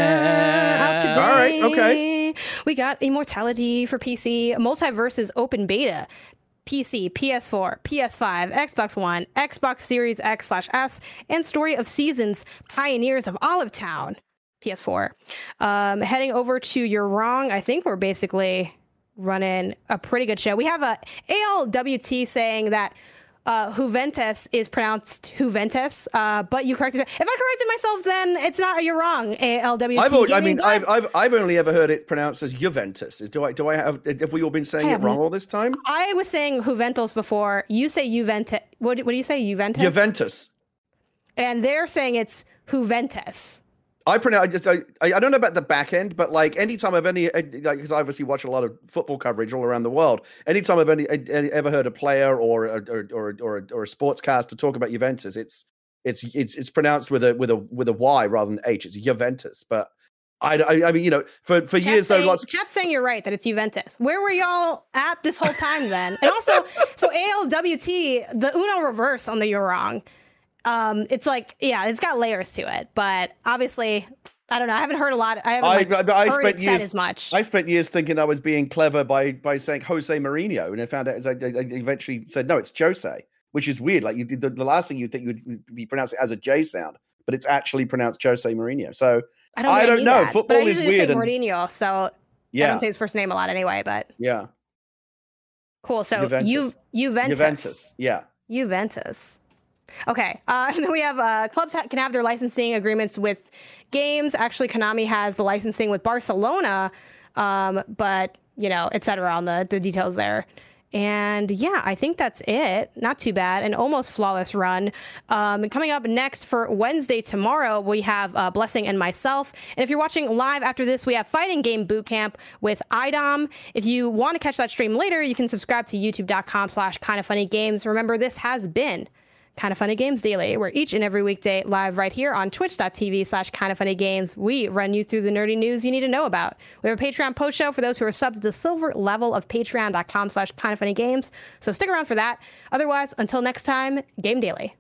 Speaker 1: Out today.
Speaker 2: All right, okay.
Speaker 1: We got Immortality for PC, MultiVersus Open Beta, PC, PS4, PS5, Xbox One, Xbox Series X slash S, and Story of Seasons, Pioneers of Olive Town, PS4. Um, heading over to You're Wrong, I think we're basically running a pretty good show. We have a ALWT saying that uh, Juventus is pronounced Juventus, uh, but you corrected it. If I corrected myself, then it's not. You're wrong. ALWT.
Speaker 2: I've, I mean, I've, I've, I've only ever heard it pronounced as Juventus. Do I? Do I have? Have we all been saying it wrong all this time?
Speaker 1: I was saying Juventus before. You say Juventus. What, what do you say? Juventus.
Speaker 2: Juventus.
Speaker 1: And they're saying it's Juventus.
Speaker 2: I pronounce. I just I, I don't know about the back end, but like anytime I've any eh, like because I obviously watch a lot of football coverage all around the world. Anytime I've any, eh, any ever heard a player or or or or, a, or a sportscaster talk about Juventus, it's it's it's it's pronounced with a with a with a Y rather than H. It's Juventus, but. I, I, I mean, you know, for, for years
Speaker 1: saying,
Speaker 2: though, lots.
Speaker 1: Chat's saying you're right that it's Juventus. Where were y'all at this whole time then? And also, so ALWT, the Uno reverse on the you're wrong um, it's like yeah, it's got layers to it, but obviously. I don't know. I haven't heard a lot. I haven't like, I, I spent years, as much.
Speaker 2: I spent years thinking I was being clever by by saying Jose Mourinho, and I found out I, I eventually said no, it's Jose, which is weird. Like you did the, the last thing you'd think would be pronounced as a J sound, but it's actually pronounced Jose Mourinho. So I don't, I don't know. That, Football
Speaker 1: is
Speaker 2: weird.
Speaker 1: Say Mourinho, so yeah. I don't say his first name a lot anyway. But
Speaker 2: yeah,
Speaker 1: cool. So Juventus. you Juventus,
Speaker 2: Juventus, yeah,
Speaker 1: Juventus. Okay. Uh, and then we have uh, clubs ha- can have their licensing agreements with games. Actually, Konami has the licensing with Barcelona, um, but you know, etc. on the the details there. And yeah, I think that's it. Not too bad. An almost flawless run. Um, coming up next for Wednesday tomorrow, we have uh, Blessing and myself. And if you're watching live after this, we have Fighting Game Bootcamp with IDOM. If you want to catch that stream later, you can subscribe to youtube.com slash kindafunnygames. Remember, this has been Kinda Funny Games Daily, where each and every weekday, live right here on twitch.tv slash kindafunnygames, we run you through the nerdy news you need to know about. We have a Patreon post show for those who are subbed to the silver level of patreon.com slash kindafunnygames. So stick around for that. Otherwise, until next time, Game Daily.